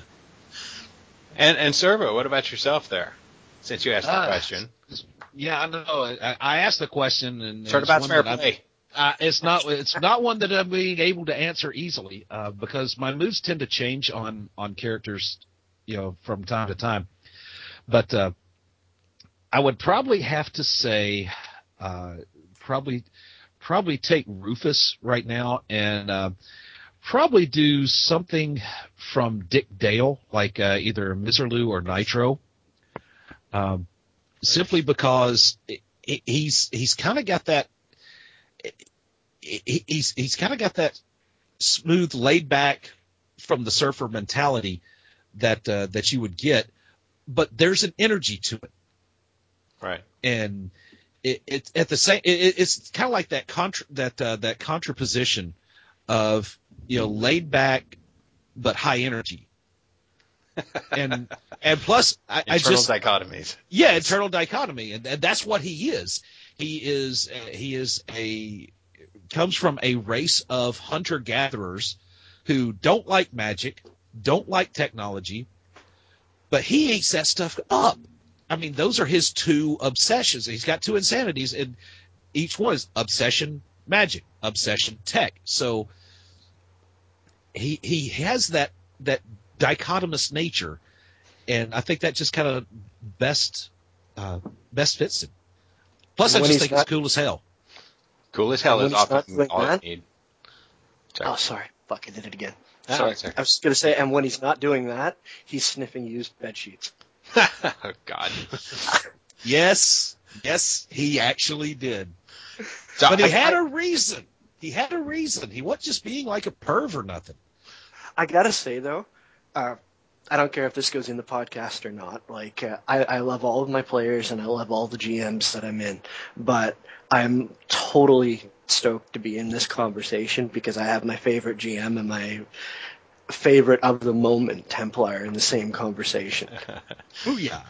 And and Servo, what about yourself there? Since you asked the Uh, question, Yeah, I know. I, I asked the question, and about fair play. Uh, it's not. It's not one that I'm being able to answer easily uh, because my moods tend to change on on characters, you know, from time to time. But uh, I would probably have to say, uh, probably, probably take Rufus right now and uh, probably do something from Dick Dale, like uh, either Miserlou or Nitro. Um, simply because he- he- he's he's kind of got that he- he's he's kind of got that smooth, laid back from the surfer mentality that uh, that you would get, but there's an energy to it, Right. and it, it's at the same. It, it's kind of like that contra that uh, that contraposition of you know laid back but high energy, and and plus I, I just dichotomies. yeah, internal dichotomy, and, and that's what he is. He is uh, he is a comes from a race of hunter gatherers who don't like magic, don't like technology, but he eats that stuff up. I mean, those are his two obsessions. He's got two insanities, and each one is obsession magic, obsession tech. So he he has that that dichotomous nature, and I think that just kind of best uh, best fits him. Plus, I just think not- it's cool as hell. Cool as hell When is often all that- you need. Sorry. Oh, sorry. Fuck, I did it again. Ah, sorry. it's. I was just gonna say, and when he's not doing that, he's sniffing used bed sheets. oh God. Yes, yes, he actually did. So But he I- had a reason. He had a reason. He wasn't just being like a perv or nothing. I gotta say though, uh, I don't care if this goes in the podcast or not. Like, uh, I, I love all of my players and I love all the GMs that I'm in, but I'm totally stoked to be in this conversation because I have my favorite GM and my favorite of the moment Templar in the same conversation. Oh yeah.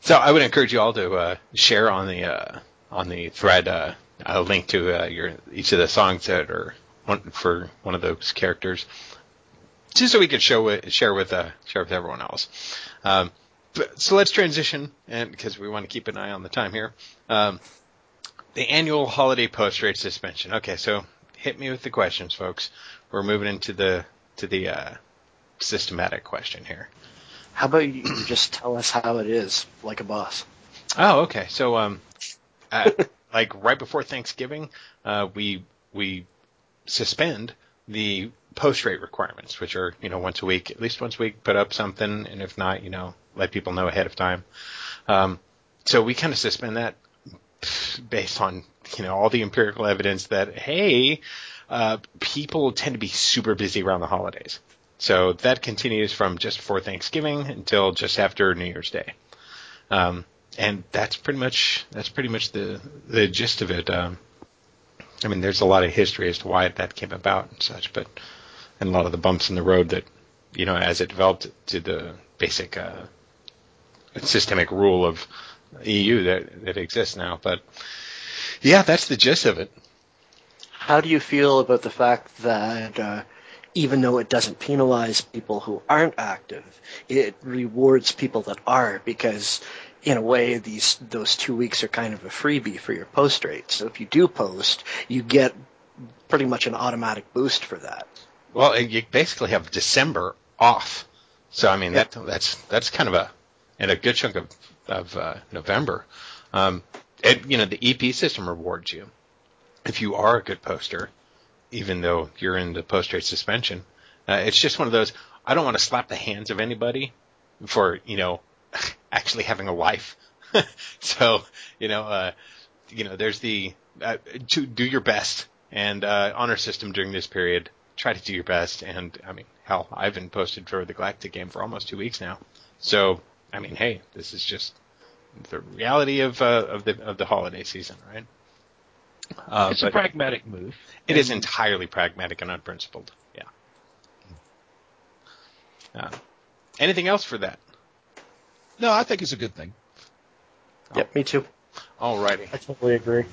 So I would encourage you all to uh, share on the uh, on the thread uh, a link to uh, your each of the songs that are one, for one of those characters, just so we could show it, share with uh, share with everyone else. Um, but, so let's transition, and because we want to keep an eye on the time here. Um, the annual holiday post rate suspension. Okay, so hit me with the questions, folks. We're moving into the to the uh, systematic question here. How about you just tell us how it is, like a boss? Oh, okay. So, um, uh, like right before Thanksgiving, uh, we we suspend the post rate requirements, which are you know once a week, at least once a week, put up something, and if not, you know, let people know ahead of time. Um, so we kind of suspend that based on you know all the empirical evidence that hey, uh, people tend to be super busy around the holidays. So that continues from just before Thanksgiving until just after New Year's Day. Um, and that's pretty much that's pretty much the the gist of it. Um, I mean, there's a lot of history as to why that came about and such, but and a lot of the bumps in the road that you know, as it developed to the basic uh, systemic rule of EU that that exists now. But yeah, that's the gist of it. How do you feel about the fact that uh, even though it doesn't penalize people who aren't active, it rewards people that are because in a way these those two weeks are kind of a freebie for your post rate. So if you do post, you get pretty much an automatic boost for that. Well, you basically have December off. So I mean that that's that's kind of a and a good chunk of of uh, November. Um, it, you know the EP system rewards you if you are a good poster, even though you're in the post rate suspension. Uh, it's just one of those. I don't want to slap the hands of anybody for you know actually having a wife. so you know, uh, you know, there's the uh, to do your best and uh, honor system during this period. Try to do your best, and I mean, hell, I've been posted for the Galactic game for almost two weeks now. So I mean, hey, this is just the reality of uh, of the of the holiday season, right? Uh, it's a pragmatic move. It is entirely pragmatic and unprincipled. Yeah. Uh, anything else for that? No, I think it's a good thing. Yep, me too. Alrighty. I totally agree.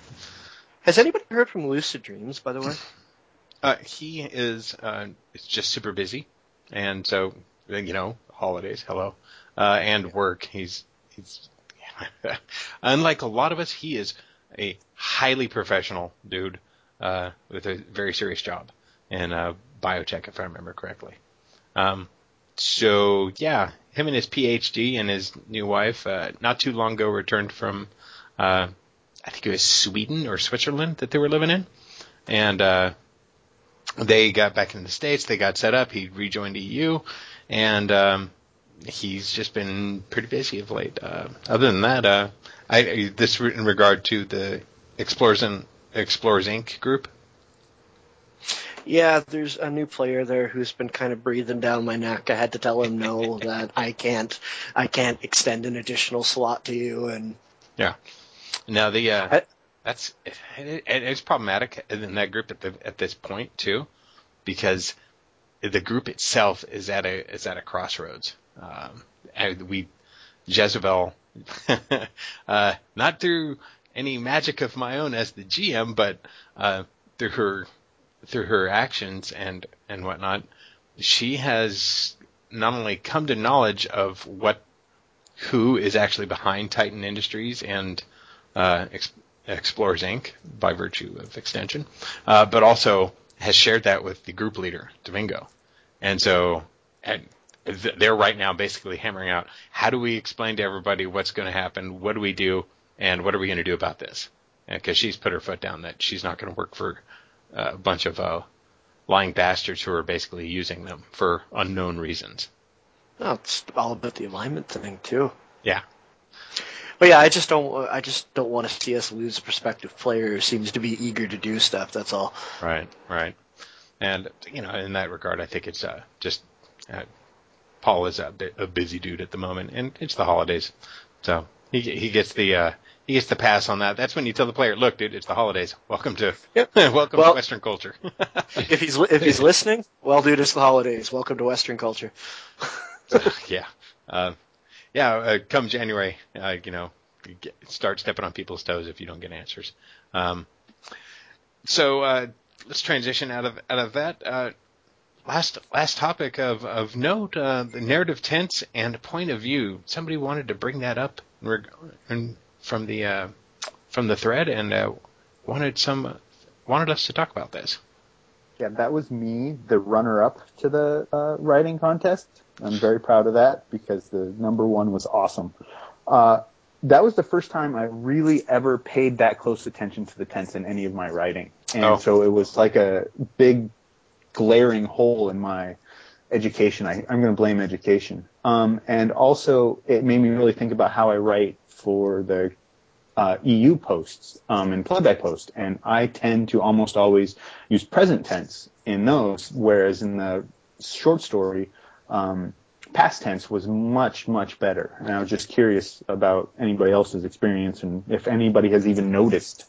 Has anybody heard from Lucid Dreams, by the way? Uh, he is uh, just super busy, and so you know, holidays, hello, uh, and work. He's he's unlike a lot of us. He is a highly professional dude uh, with a very serious job in uh, biotech, if I remember correctly. Um, so yeah, him and his PhD and his new wife, uh, not too long ago, returned from, uh, I think it was Sweden or Switzerland that they were living in, and uh, they got back in the states. They got set up. He rejoined EU, and um, he's just been pretty busy of late. Uh, other than that, uh, I this in regard to the Explorers and Explorers Inc. group. Yeah, there's a new player there who's been kind of breathing down my neck. I had to tell him no that I can't I can't extend an additional slot to you and yeah. Now the uh, I, that's it, it's problematic in that group at the at this point too, because the group itself is at a is at a crossroads. Um, we Jezebel, uh, not through any magic of my own as the GM, but uh, through her through her actions and and whatnot, she has not only come to knowledge of what who is actually behind Titan Industries and uh, Ex- Explorers Inc. by virtue of extension, uh, but also has shared that with the group leader, Domingo. And so and they're right now basically hammering out how do we explain to everybody what's going to happen, what do we do, and what are we going to do about this? Because she's put her foot down that she's not going to work for uh, a bunch of uh, lying bastards who are basically using them for unknown reasons. Oh, it's all about the alignment thing too. Yeah. But yeah, I just don't. I just don't want to see us lose a prospective player who seems to be eager to do stuff. That's all. Right. Right. And you know, in that regard, I think it's uh, just uh, Paul is a, a busy dude at the moment, and it's the holidays, so he he gets the uh, he gets the pass on that. That's when you tell the player, "Look, dude, it's the holidays. Welcome to yep. welcome well, to Western culture." if he's if he's listening, well, dude, it's the holidays. Welcome to Western culture. yeah, uh, yeah. Uh, come January, uh, you know, get, start stepping on people's toes if you don't get answers. Um, so uh, let's transition out of out of that. Uh, last last topic of of note: uh, the narrative tense and point of view. Somebody wanted to bring that up in, from the uh, from the thread and uh, wanted some wanted us to talk about this. Yeah, that was me, the runner-up to the uh, writing contest. I'm very proud of that because the number one was awesome. Uh, that was the first time I really ever paid that close attention to the tense in any of my writing. And oh. so it was like a big glaring hole in my education. I, am going to blame education. Um, and also it made me really think about how I write for the uh, EU posts um, and play by post. And I tend to almost always use present tense in those, whereas in the short story, um, past tense was much, much better. And I was just curious about anybody else's experience and if anybody has even noticed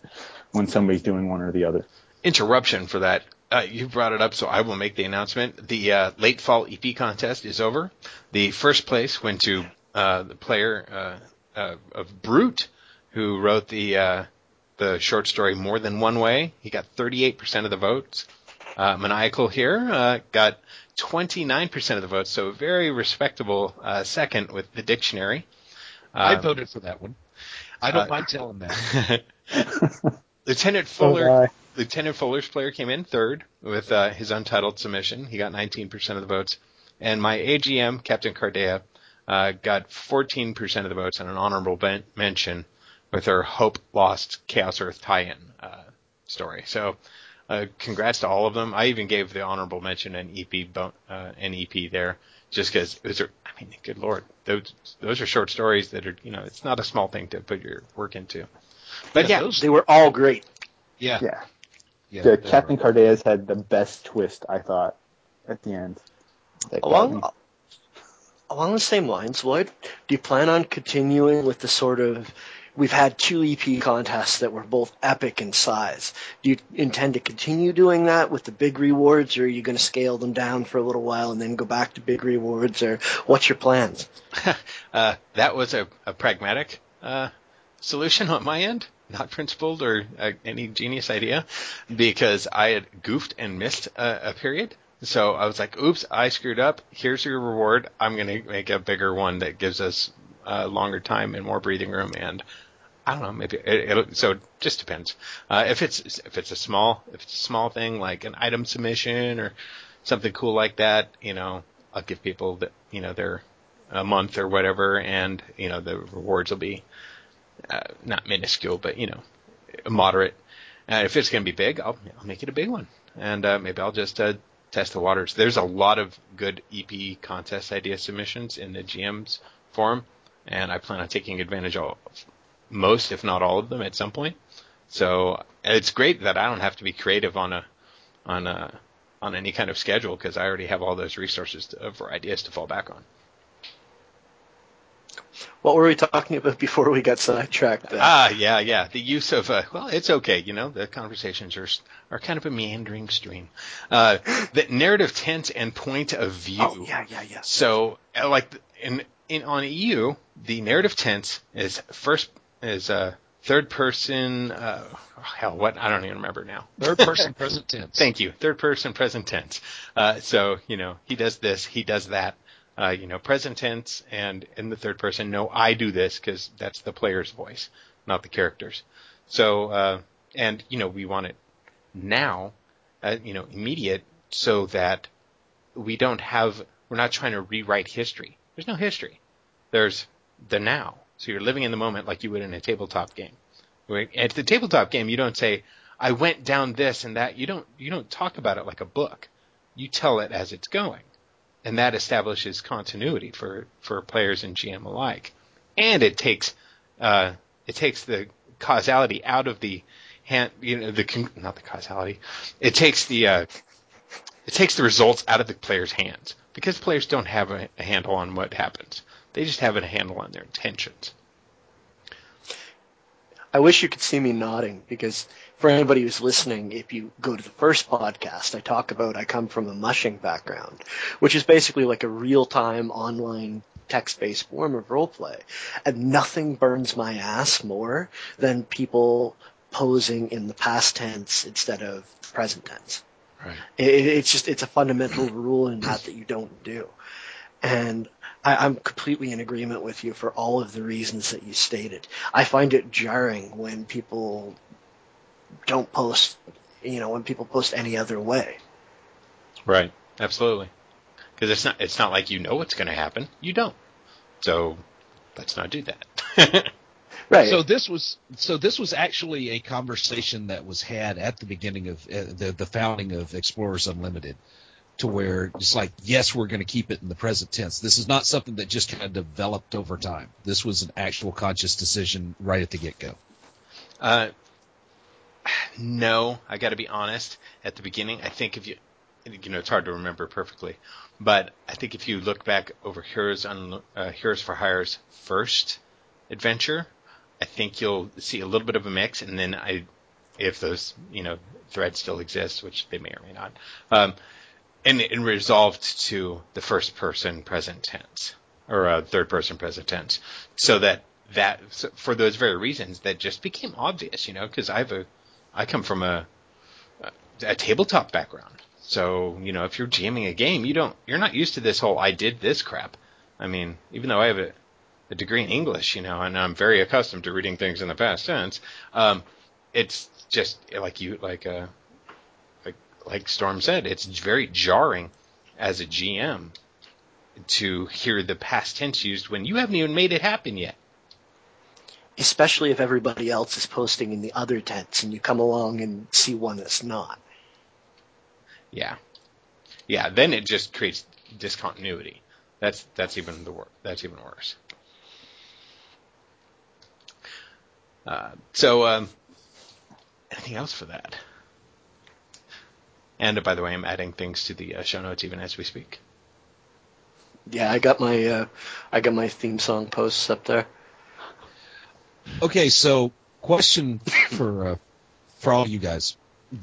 when somebody's doing one or the other. Interruption for that uh, you brought it up, so I will make the announcement. The uh, late fall EP contest is over. The first place went to uh, the player uh, uh, of Brute, who wrote the uh, the short story More Than One Way. He got 38% of the votes. Uh, Maniacal here uh, got 29% of the votes, so a very respectable uh, second with the dictionary. I Uh, voted for that one. I don't mind telling that. Lieutenant Fuller did I. Lieutenant Fuller's player came in third with uh, his untitled submission. He got 19% of the votes. And my AGM, Captain Cardea, uh, got 14% of the votes and an honorable ben- mention with her Hope Lost Chaos Earth tie-in uh, story. So uh, congrats to all of them. I even gave the honorable mention an EP, bo- uh, an EP there just because those are, I mean, good lord, those those are short stories that are, you know, it's not a small thing to put your work into. But yeah, those- They were all great. yeah, Yeah. yeah. The Captain right. Cardea's had the best twist, I thought, at the end. That got me. Along along the same lines, Lloyd, do you plan on continuing with the sort of we've had two EP contests that were both epic in size. Do you intend to continue doing that with the big rewards, or are you going to scale them down for a little while and then go back to big rewards, or what's your plans? uh, that was a, a pragmatic uh, solution on my end, not principled or uh, any genius idea, because I had goofed and missed a, a period. So I was like, "Oops, I screwed up. Here's your reward. I'm going to make a bigger one that gives us uh, longer time and more breathing room." And I don't know, maybe it, it'll. So it just depends. Uh, if it's if it's a small if it's a small thing like an item submission or something cool like that, you know, I'll give people the, you know their a month or whatever, and you know the rewards will be uh, not minuscule, but you know moderate. Uh, if it's going to be big, I'll, I'll make it a big one, and uh, maybe I'll just uh, test the waters. There's a lot of good EP contest idea submissions in the GM's forum, and I plan on taking advantage of most, if not all of them, at some point. So it's great that I don't have to be creative on a on a on any kind of schedule because I already have all those resources to, for ideas to fall back on. What were we talking about before we got sidetracked? There? Ah, yeah, yeah. The use of uh, well, it's okay. You know, the conversations are are kind of a meandering stream. Uh, the narrative tense and point of view. oh yeah, yeah, yeah. So, uh, like in in on EU, the narrative tense is first is uh, third person. Uh, hell, what I don't even remember now. Third person present tense. Thank you. Third person present tense. Uh, so, you know, he does this, he does that. Uh, you know, present tense and in the third person, no, I do this because that's the player's voice, not the character's. So, uh, and, you know, we want it now, uh, you know, immediate so that we don't have, we're not trying to rewrite history. There's no history. There's the now. So you're living in the moment like you would in a tabletop game. At the tabletop game, you don't say, I went down this and that. You don't you don't talk about it like a book. You tell it as it's going, and that establishes continuity for for players and GM alike. And it takes uh, it takes the causality out of the hand. You know the not the causality. It takes the uh, it takes the results out of the player's hands because players don't have a, a handle on what happens. They just have a handle on their intentions. I wish you could see me nodding because for anybody who's listening, if you go to the first podcast, I talk about I come from a mushing background, which is basically like a real-time online text-based form of roleplay. And nothing burns my ass more than people posing in the past tense instead of present tense. Right. It, it's just it's a fundamental rule in that that you don't do. And I, I'm completely in agreement with you for all of the reasons that you stated. I find it jarring when people don't post, you know, when people post any other way. Right. Absolutely. Because it's not it's not like you know what's going to happen. You don't. So let's not do that. Right. So this was so this was actually a conversation that was had at the beginning of uh, the the founding of Explorers Unlimited, to where it's like yes we're going to keep it in the present tense. This is not something that just kind of developed over time. This was an actual conscious decision right at the get go. uh, no, I got to be honest. At the beginning, I think if you, you know, it's hard to remember perfectly, but I think if you look back over Heroes on uh, Heroes for Hire's first adventure, I think you'll see a little bit of a mix, and then I if those you know threads still exist, which they may or may not, um, and, and resolved to the first person present tense or uh, third person present tense, so that that so for those very reasons that just became obvious, you know, because I have a I come from a a tabletop background. So, you know, if you're jamming a game, you don't you're not used to this whole I did this crap. I mean, even though I have a, a degree in English, you know, and I'm very accustomed to reading things in the past tense, um, it's just like you like uh like like Storm said, it's very jarring as a GM to hear the past tense used when you haven't even made it happen yet. Especially if everybody else is posting in the other tense and you come along and see one that's not. Yeah, yeah. Then it just creates discontinuity. That's that's even the wor- That's even worse. Uh, so, um, anything else for that? And uh, by the way, I'm adding things to the uh, show notes even as we speak. Yeah, I got my uh, I got my theme song posts up there. Okay, so question for uh, for all you guys,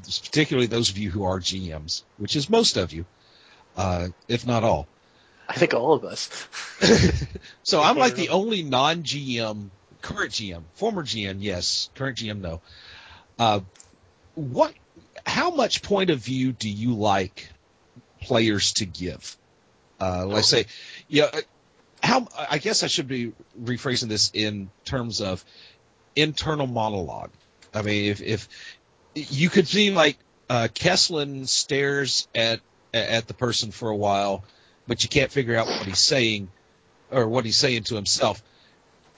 particularly those of you who are GMs, which is most of you, uh, if not all. I think all of us. so I'm like the only non-GM, current GM, former GM, yes, current GM, no. Uh, what? How much point of view do you like players to give? Uh, let's say, yeah. How? I guess I should be rephrasing this in terms of internal monologue. I mean, if, if you could see like uh, Kesslin stares at at the person for a while, but you can't figure out what he's saying or what he's saying to himself.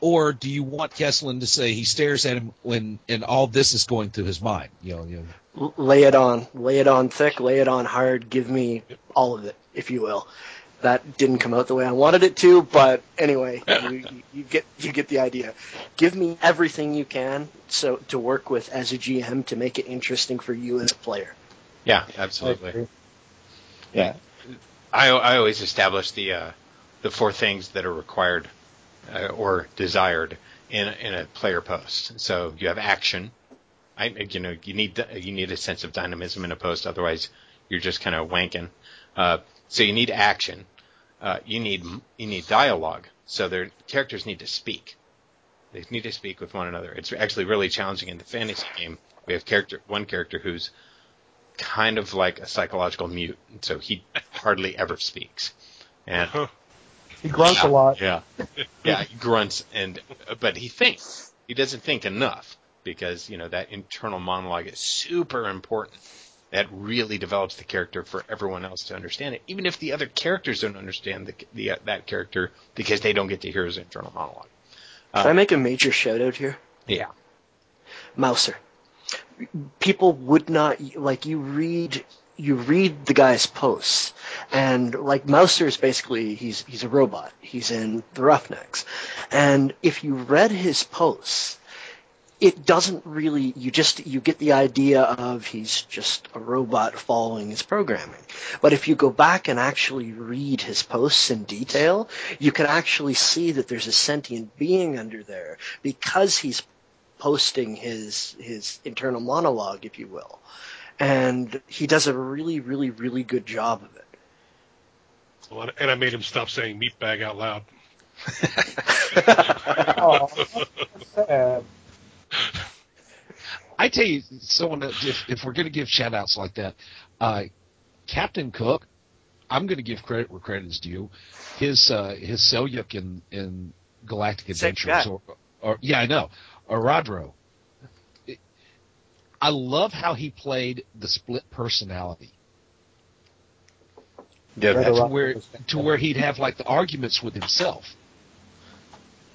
Or do you want Kesslin to say he stares at him when and all this is going through his mind? You know, you know. lay it on, lay it on thick, lay it on hard. Give me all of it, if you will. That didn't come out the way I wanted it to, but anyway, you, you get you get the idea. Give me everything you can so to work with as a GM to make it interesting for you as a player. Yeah, absolutely. Yeah, I I always establish the uh, the four things that are required uh, or desired in in a player post. So you have action. I you know you need you need a sense of dynamism in a post, otherwise you're just kind of wanking. Uh, so you need action. Uh, you need you need dialogue. So their characters need to speak. They need to speak with one another. It's actually really challenging in the fantasy game. We have character one character who's kind of like a psychological mute, so he hardly ever speaks. And he grunts yeah, a lot. Yeah, yeah, he grunts, and but he thinks. He doesn't think enough because you know that internal monologue is super important that really develops the character for everyone else to understand it, even if the other characters don't understand the, the uh, that character because they don't get to hear his internal monologue. Uh, Can I make a major shout out here? Yeah. Mouser. People would not like you read you read the guy's posts and like Mouser is basically he's he's a robot. He's in the Roughnecks. And if you read his posts, it doesn't really you just you get the idea of he's just a robot following his programming. But if you go back and actually read his posts in detail you can actually see that there's a sentient being under there because he's posting his his internal monologue if you will. And he does a really really really good job of it. Well, and I made him stop saying meatbag out loud. oh, I tell you, someone if, if we're going to give shout outs like that, uh, Captain Cook, I'm going to give credit where credit is due. His uh, his Selyuk in in Galactic Adventures, or, or, yeah, I know, Oradro. I love how he played the split personality. Yeah, to where to where he'd have like the arguments with himself,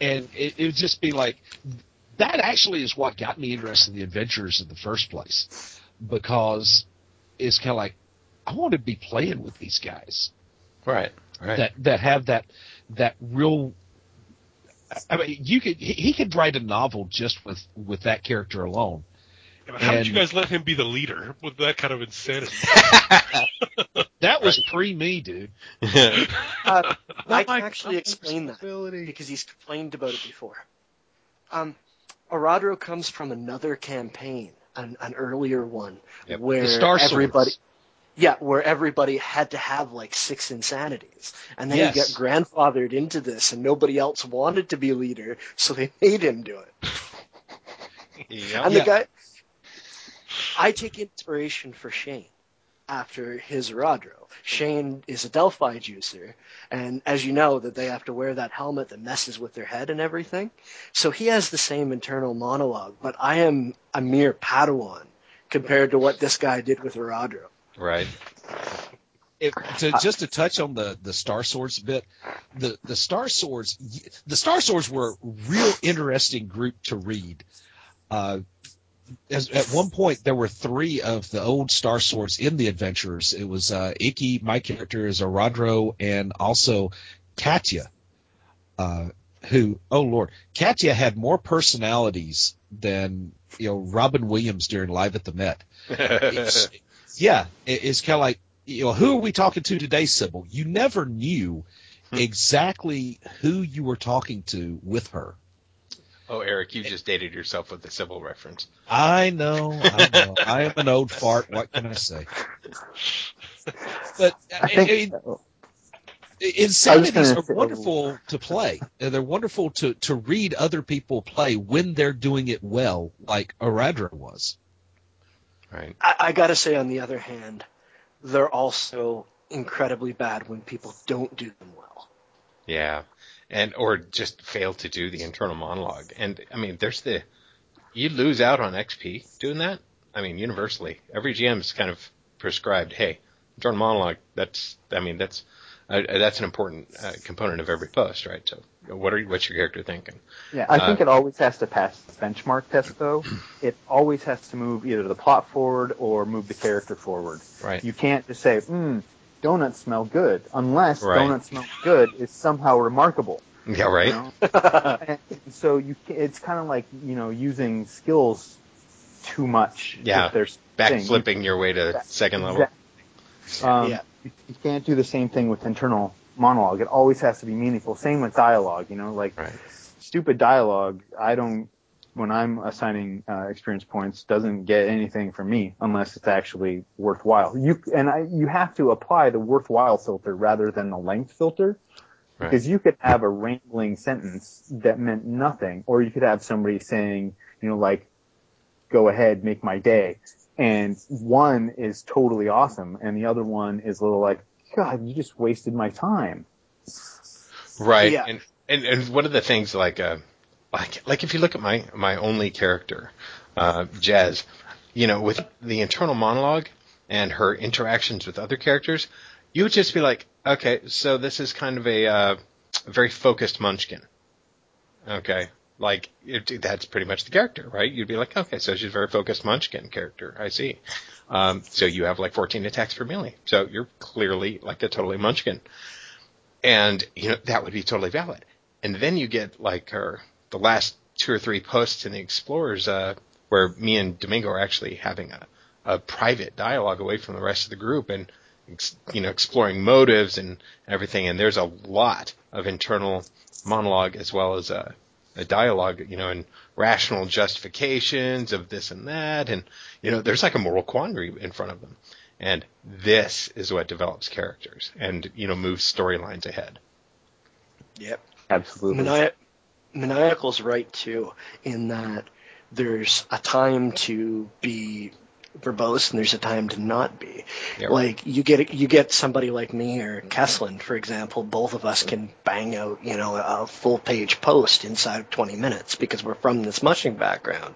and it, it would just be like that actually is what got me interested in the adventures in the first place because it's kind of like I want to be playing with these guys, right? Right. That that have that that real. I mean, you could he could write a novel just with with that character alone. Yeah, how and, did you guys let him be the leader with that kind of insanity? that was pre me, dude. uh, I can actually explain that because he's complained about it before. Um, Oradro comes from another campaign an, an earlier one Yep. where Star Swords. everybody yeah, where everybody had to have like six insanities. And then Yes. he got grandfathered into this and nobody else wanted to be leader, so they made him do it. Yep. And Yeah. the guy I take inspiration for Shane after his Rodro. Shane is a Delphi juicer, and as you know, that they have to wear that helmet that messes with their head and everything. So he has the same internal monologue, but I am a mere Padawan compared to what this guy did with Rodro. Right. If, to, just to touch on the the Star Swords a bit, the the Star Swords, the Star Swords were a real interesting group to read. Uh, as, at one point, there were three of the old Star Swords in the Adventures. It was uh, Icky, my character is Aradro, and also Katya, uh, who, oh lord, Katya had more personalities than you know Robin Williams during Live at the Met. It's- yeah, it- it's kind of like you know who are we talking to today, Sybil? You never knew exactly who you were talking to with her. Oh, Eric, you just dated yourself with the Sybil reference. I know, I know. I am an old fart. What can I say? But I I, think I mean, I insanities are gonna wonderful to play. And They're wonderful to to read other people play when they're doing it well, like Aradra was. Right. I, I gotta say, on the other hand, they're also incredibly bad when people don't do them well. Yeah. And or just fail to do the internal monologue. And I mean, there's the you lose out on XP doing that. I mean, universally, every GM's kind of prescribed, hey, internal monologue. That's I mean, that's uh, that's an important uh, component of every post, right? So, what are you, what's your character thinking? Yeah, I Uh, think it always has to pass the benchmark test, though. It always has to move either the plot forward or move the character forward. Right. You can't just say, hmm, donuts smell good, unless Right. donuts smell good is somehow remarkable. Yeah. Right. You know? so you, it's kind of like you know using skills too much. Yeah. If there's Back flipping your way to second level. Um, Yeah. you, you can't do the same thing with internal monologue. It always has to be meaningful. Same with dialogue. You know, like Right. stupid dialogue. I don't. When I'm assigning uh, experience points, doesn't get anything from me unless it's actually worthwhile. You and I, you have to apply the worthwhile filter rather than the length filter, Right. because you could have a rambling sentence that meant nothing, or you could have somebody saying, you know, like, "Go ahead, make my day," and one is totally awesome, and the other one is a little like, "God, you just wasted my time." Right. Yeah. And, and and one of the things like uh like like if you look at my my only character, uh Jazz, you know, with the internal monologue and her interactions with other characters, you would just be like, okay, so this is kind of a uh very focused munchkin. Okay. Like it, that's pretty much the character, right? You'd be like, okay, so she's a very focused munchkin character. I see. Um, so you have like 14 attacks per melee. So you're clearly like a totally munchkin and you know that would be totally valid. And then you get like her the last two or three posts in the Explorers uh, where me and Domingo are actually having a, a private dialogue away from the rest of the group and you know exploring motives and everything. And there's a lot of internal monologue as well as a, a dialogue, you know, and rational justifications of this and that, and you know there's like a moral quandary in front of them. And this is what develops characters and, you know, moves storylines ahead. Yep. Absolutely. Mani- Maniacal's right too, in that there's a time to be verbose and there's a time to not be. Yeah. Like you get you get somebody like me or Kesslin, for example. Both of us can bang out you know a full page post inside of 20 minutes because we're from this mushing background.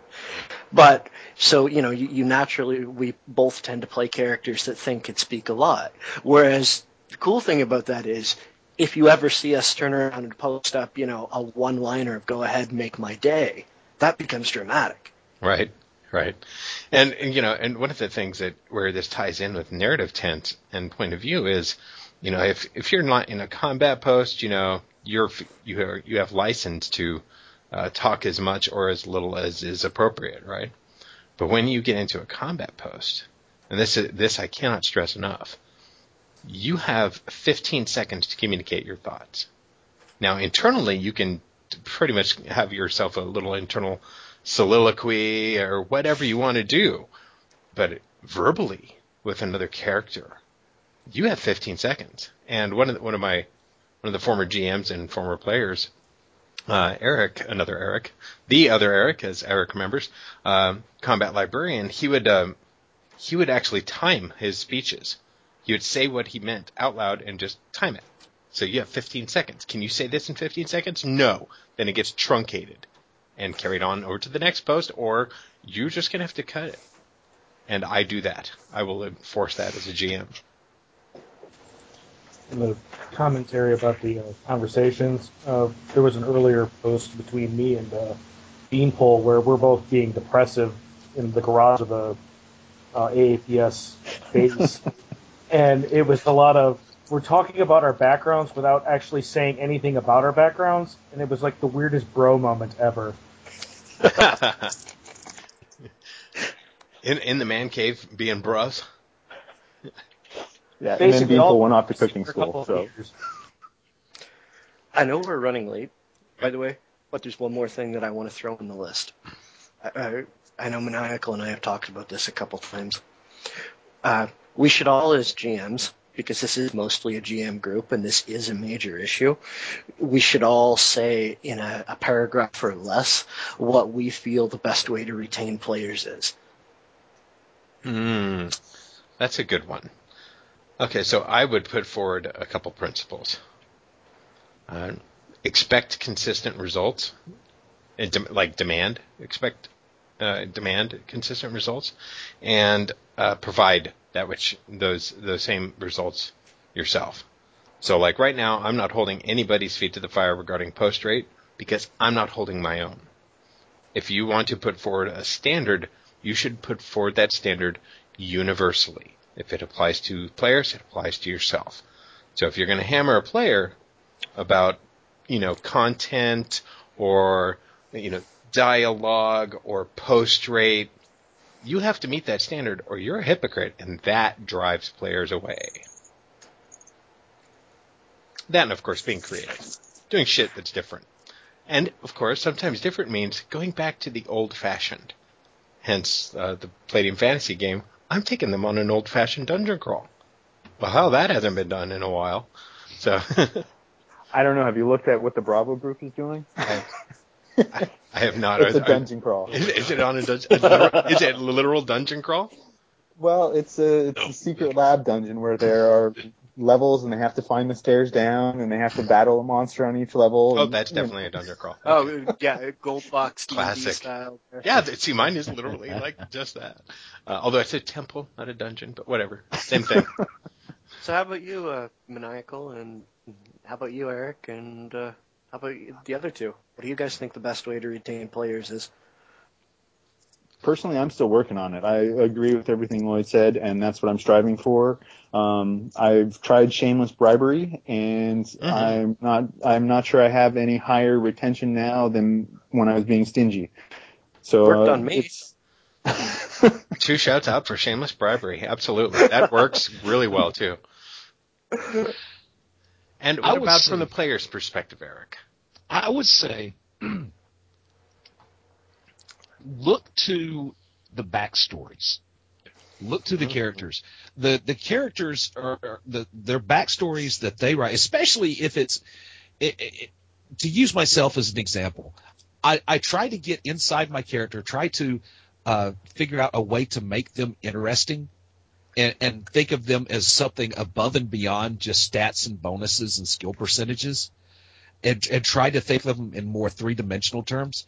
But so you know you, you naturally we both tend to play characters that think and speak a lot. Whereas the cool thing about that is if you ever see us turn around and post up, you know, a one liner of go ahead make my day, that becomes dramatic. Right, right. And, and, you know, and one of the things that where this ties in with narrative tense and point of view is, you know, if if you're not in a combat post, you know, you're you are you have license to uh, talk as much or as little as is appropriate, right? But when you get into a combat post, and this is, this I cannot stress enough, you have 15 seconds to communicate your thoughts. Now, internally, you can pretty much have yourself a little internal soliloquy or whatever you want to do, but verbally with another character, you have 15 seconds. And one of the, one of my one of the former GMs and former players, uh, Eric, another Eric, the other Eric, as Eric remembers, um, combat librarian, he would um, he would actually time his speeches. He would say what he meant out loud and just time it. So you have 15 seconds. Can you say this in 15 seconds? No. Then it gets truncated and carried on over to the next post, or you're just gonna have to cut it. And I do that. I will enforce that as a GM. in the commentary about the uh, conversations, uh, there was an earlier post between me and uh, Beanpole where we're both being depressive in the garage of the uh, AAPS base, and it was a lot of we're talking about our backgrounds without actually saying anything about our backgrounds, and it was like the weirdest bro moment ever. in in the man cave being bros. Yeah, and then Basically, all- went off to cooking for a couple school. So years. I know we're running late, by the way, but there's one more thing that I want to throw in the list. I, I, I know Maniacal and I have talked about this a couple times. Uh, we should all, as GMs, because this is mostly a GM group and this is a major issue, we should all say in a, a paragraph or less what we feel the best way to retain players is. Hmm, that's a good one. Okay, so I would put forward a couple principles. Uh, expect consistent results, like demand. Expect uh, demand consistent results, and uh, provide that which those those same results yourself. So, like right now, I'm not holding anybody's feet to the fire regarding post rate because I'm not holding my own. If you want to put forward a standard, you should put forward that standard universally. If it applies to players, it applies to yourself. So if you're going to hammer a player about, you know, content or, you know, dialogue or post rate, you have to meet that standard or you're a hypocrite and that drives players away. That and of course being creative. Doing shit that's different. And of course, sometimes different means going back to the old fashioned. Hence, uh, the Palladium Fantasy game, I'm taking them on an old fashioned dungeon crawl. Well, hell, that hasn't been done in a while. So, I don't know. Have you looked at what the Bravo group is doing? I, I have not. it's a I- dungeon crawl. Is, is it on a dungeon? a Is it a literal dungeon crawl? Well, it's a it's No. a secret lab dungeon where there are levels and they have to find the stairs down and they have to battle a monster on each level. Oh, and- that's definitely a dungeon crawl. Oh, yeah, gold box Classic. style. Yeah, see, mine is literally like just that. Uh, although it's a temple, not a dungeon, but whatever. Same thing. So how about you, uh, Maniacal, and how about you, Eric, and uh, how about the other two? What do you guys think the best way to retain players is? personally, I'm still working on it. I agree with everything Lloyd said, and that's what I'm striving for. Um, I've tried shameless bribery, and Mhm. I'm not I'm not sure I have any higher retention now than when I was being stingy. So Worked uh, on me. it's- Two shouts out for shameless bribery. Absolutely, that works really well too. And what about say- from the player's perspective, Eric? I would say look to the backstories. Look to the characters. The the characters are, are the their backstories that they write, especially if it's it, it, it- to use myself as an example. I, I try to get inside my character, try to uh, figure out a way to make them interesting, and, and think of them as something above and beyond just stats and bonuses and skill percentages and, and try to think of them in more three dimensional terms,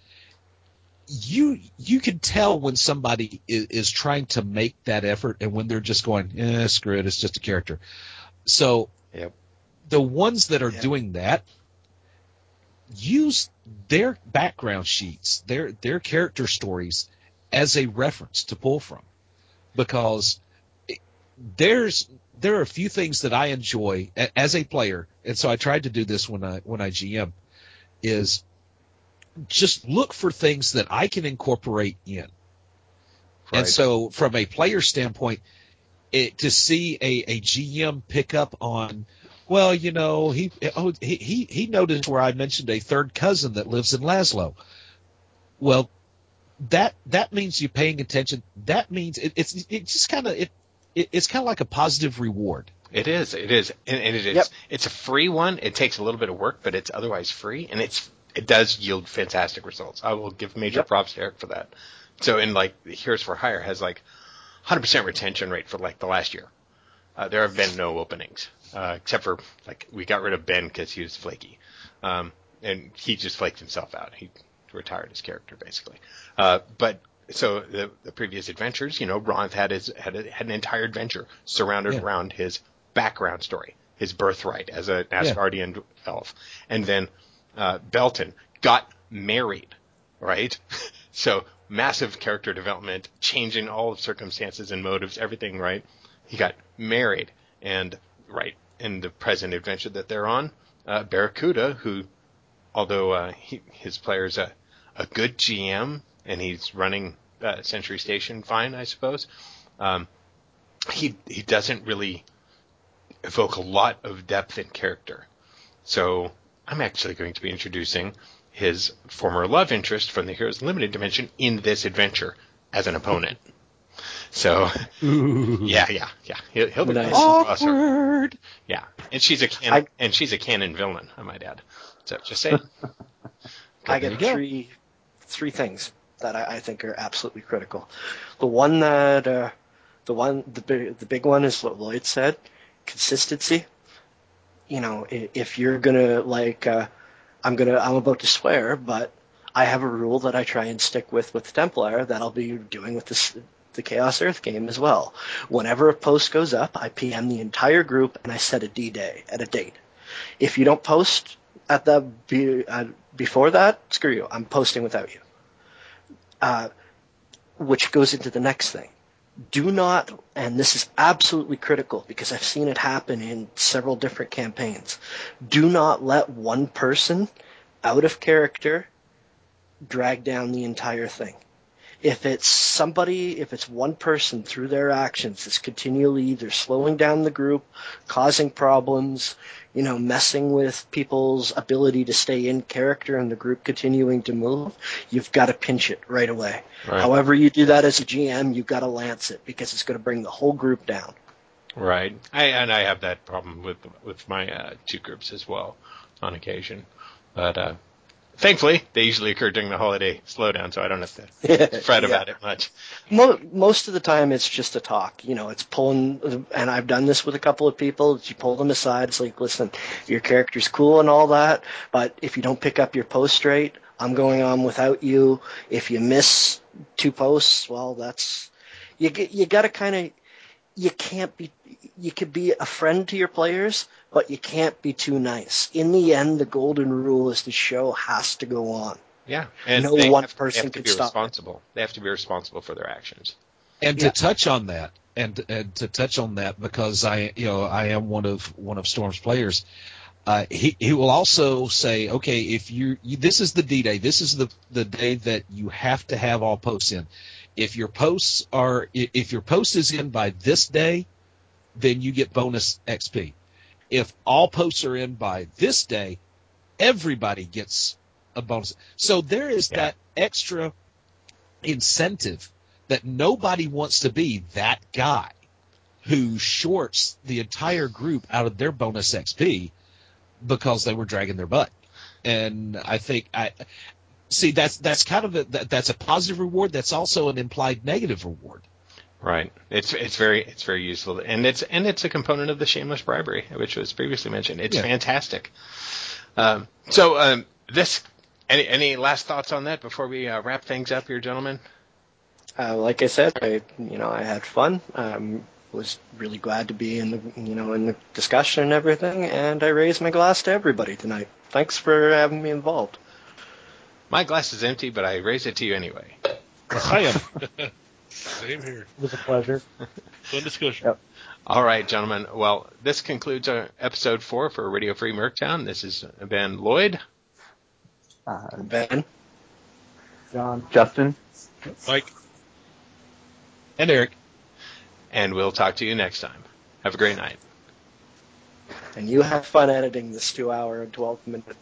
you you can tell when somebody is, is trying to make that effort and when they're just going, eh, screw it, it's just a character. So Yep. the ones that are Yeah. doing that use their background sheets, their their character stories as a reference to pull from, because there's there are a few things that I enjoy a- as a player, and so I tried to do this when I when I GM is just look for things that I can incorporate in. And so, from a player standpoint, it, to see a, a GM pick up on, well, you know, he, oh, he he he noticed where I mentioned a third cousin that lives in Lazlo. Well, that that means you're paying attention. That means it, it's it just kind of it, it it's kind of like a positive reward. It is. It is, and, and it is. Yep. It's a free one. It takes a little bit of work, but it's otherwise free, and it's it does yield fantastic results. I will give major Yep. props to Eric for that. So, in like Heroes for Hire has like 100% retention rate for like the last year. Uh, there have been no openings, uh, except for like we got rid of Ben because he was flaky, um, and he just flaked himself out. He retired his character basically. Uh, but so the, the previous adventures, you know, Ron had his had, a, had an entire adventure surrounded Yeah. around his background story, his birthright as a Asgardian elf, and then uh, Belton got married, right? so massive character development, changing all of circumstances and motives, everything, right? He got married, and right in the present adventure that they're on, uh, Barracuda, who, although uh, he, his player's a a good GM and he's running uh, Century Station fine, I suppose. Um, he he doesn't really evoke a lot of depth in character. So I'm actually going to be introducing his former love interest from the Heroes Limited dimension in this adventure as an opponent. So yeah, yeah, yeah. He'll, he'll be Nice. Awkward. Yeah, and she's a canon, I- and she's a canon villain, I might add. So just saying. I There get three three things that I, I think are absolutely critical. The one that uh, the one the big the big one is what Lloyd said, consistency. You know, if you're gonna like, uh, I'm gonna I'm about to swear, but I have a rule that I try and stick with with Templar that I'll be doing with this the Chaos Earth game as well. Whenever a post goes up, I PM the entire group and I set a D day at a date. If you don't post at the be, uh, before that, screw you. I'm posting without you. Uh, which goes into the next thing. Do not, and this is absolutely critical because I've seen it happen in several different campaigns. Do not let one person out of character drag down the entire thing. If it's somebody, if it's one person through their actions that's continually either slowing down the group, causing problems, you know, messing with people's ability to stay in character and the group continuing to move, you've got to pinch it right away. Right. However you do that as a GM, you've got to lance it because it's going to bring the whole group down. Right. I and I have that problem with with my uh, two groups as well on occasion, but uh, thankfully they usually occur during the holiday slowdown, so I don't have to fret Yeah. about it much. Most of the time it's just a talk. You know, it's pulling, and I've done this with a couple of people. You pull them aside. It's like, listen, your character's cool and all that, but if you don't pick up your post rate, I'm going on without you. If you miss two posts, well, that's you. You got to kind of. You can't be. You could be a friend to your players, but you can't be too nice. In the end, the golden rule is the show has to go on. Yeah, and No they one have, person they have to can be stop it. responsible. They have to be responsible for their actions. And Yeah. to touch on that, and and to touch on that, because I you know I am one of one of Storm's players. Uh, he he will also say, okay, if you, you this is the D day, this is the the day that you have to have all posts in. If your posts are if your post is in by this day, then you get bonus XP. If all posts are in by this day, everybody gets a bonus. So there is Yeah. that extra incentive that nobody wants to be that guy who shorts the entire group out of their bonus XP because they were dragging their butt. And I think I see that's that's kind of a that, that's a positive reward. That's also an implied negative reward. Right. It's it's very it's very useful, and it's and it's a component of the shameless bribery, which was previously mentioned. It's Yeah. fantastic. Um, so um, this any any last thoughts on that before we uh, wrap things up here, gentlemen? Uh, like I said, I you know I had fun. Um, was really glad to be in the you know in the discussion and everything, and I raised my glass to everybody tonight. Thanks for having me involved. My glass is empty, but I raise it to you anyway. I am Same here. It was a pleasure. Fun discussion. Yep. All right, gentlemen. Well, this concludes our episode four for Radio Free Merctown. This has been Lloyd. Uh, Ben, John. Justin, Mike. and Eric. and we'll talk to you next time. Have a great night. and you have fun editing this two hour and twelve minute.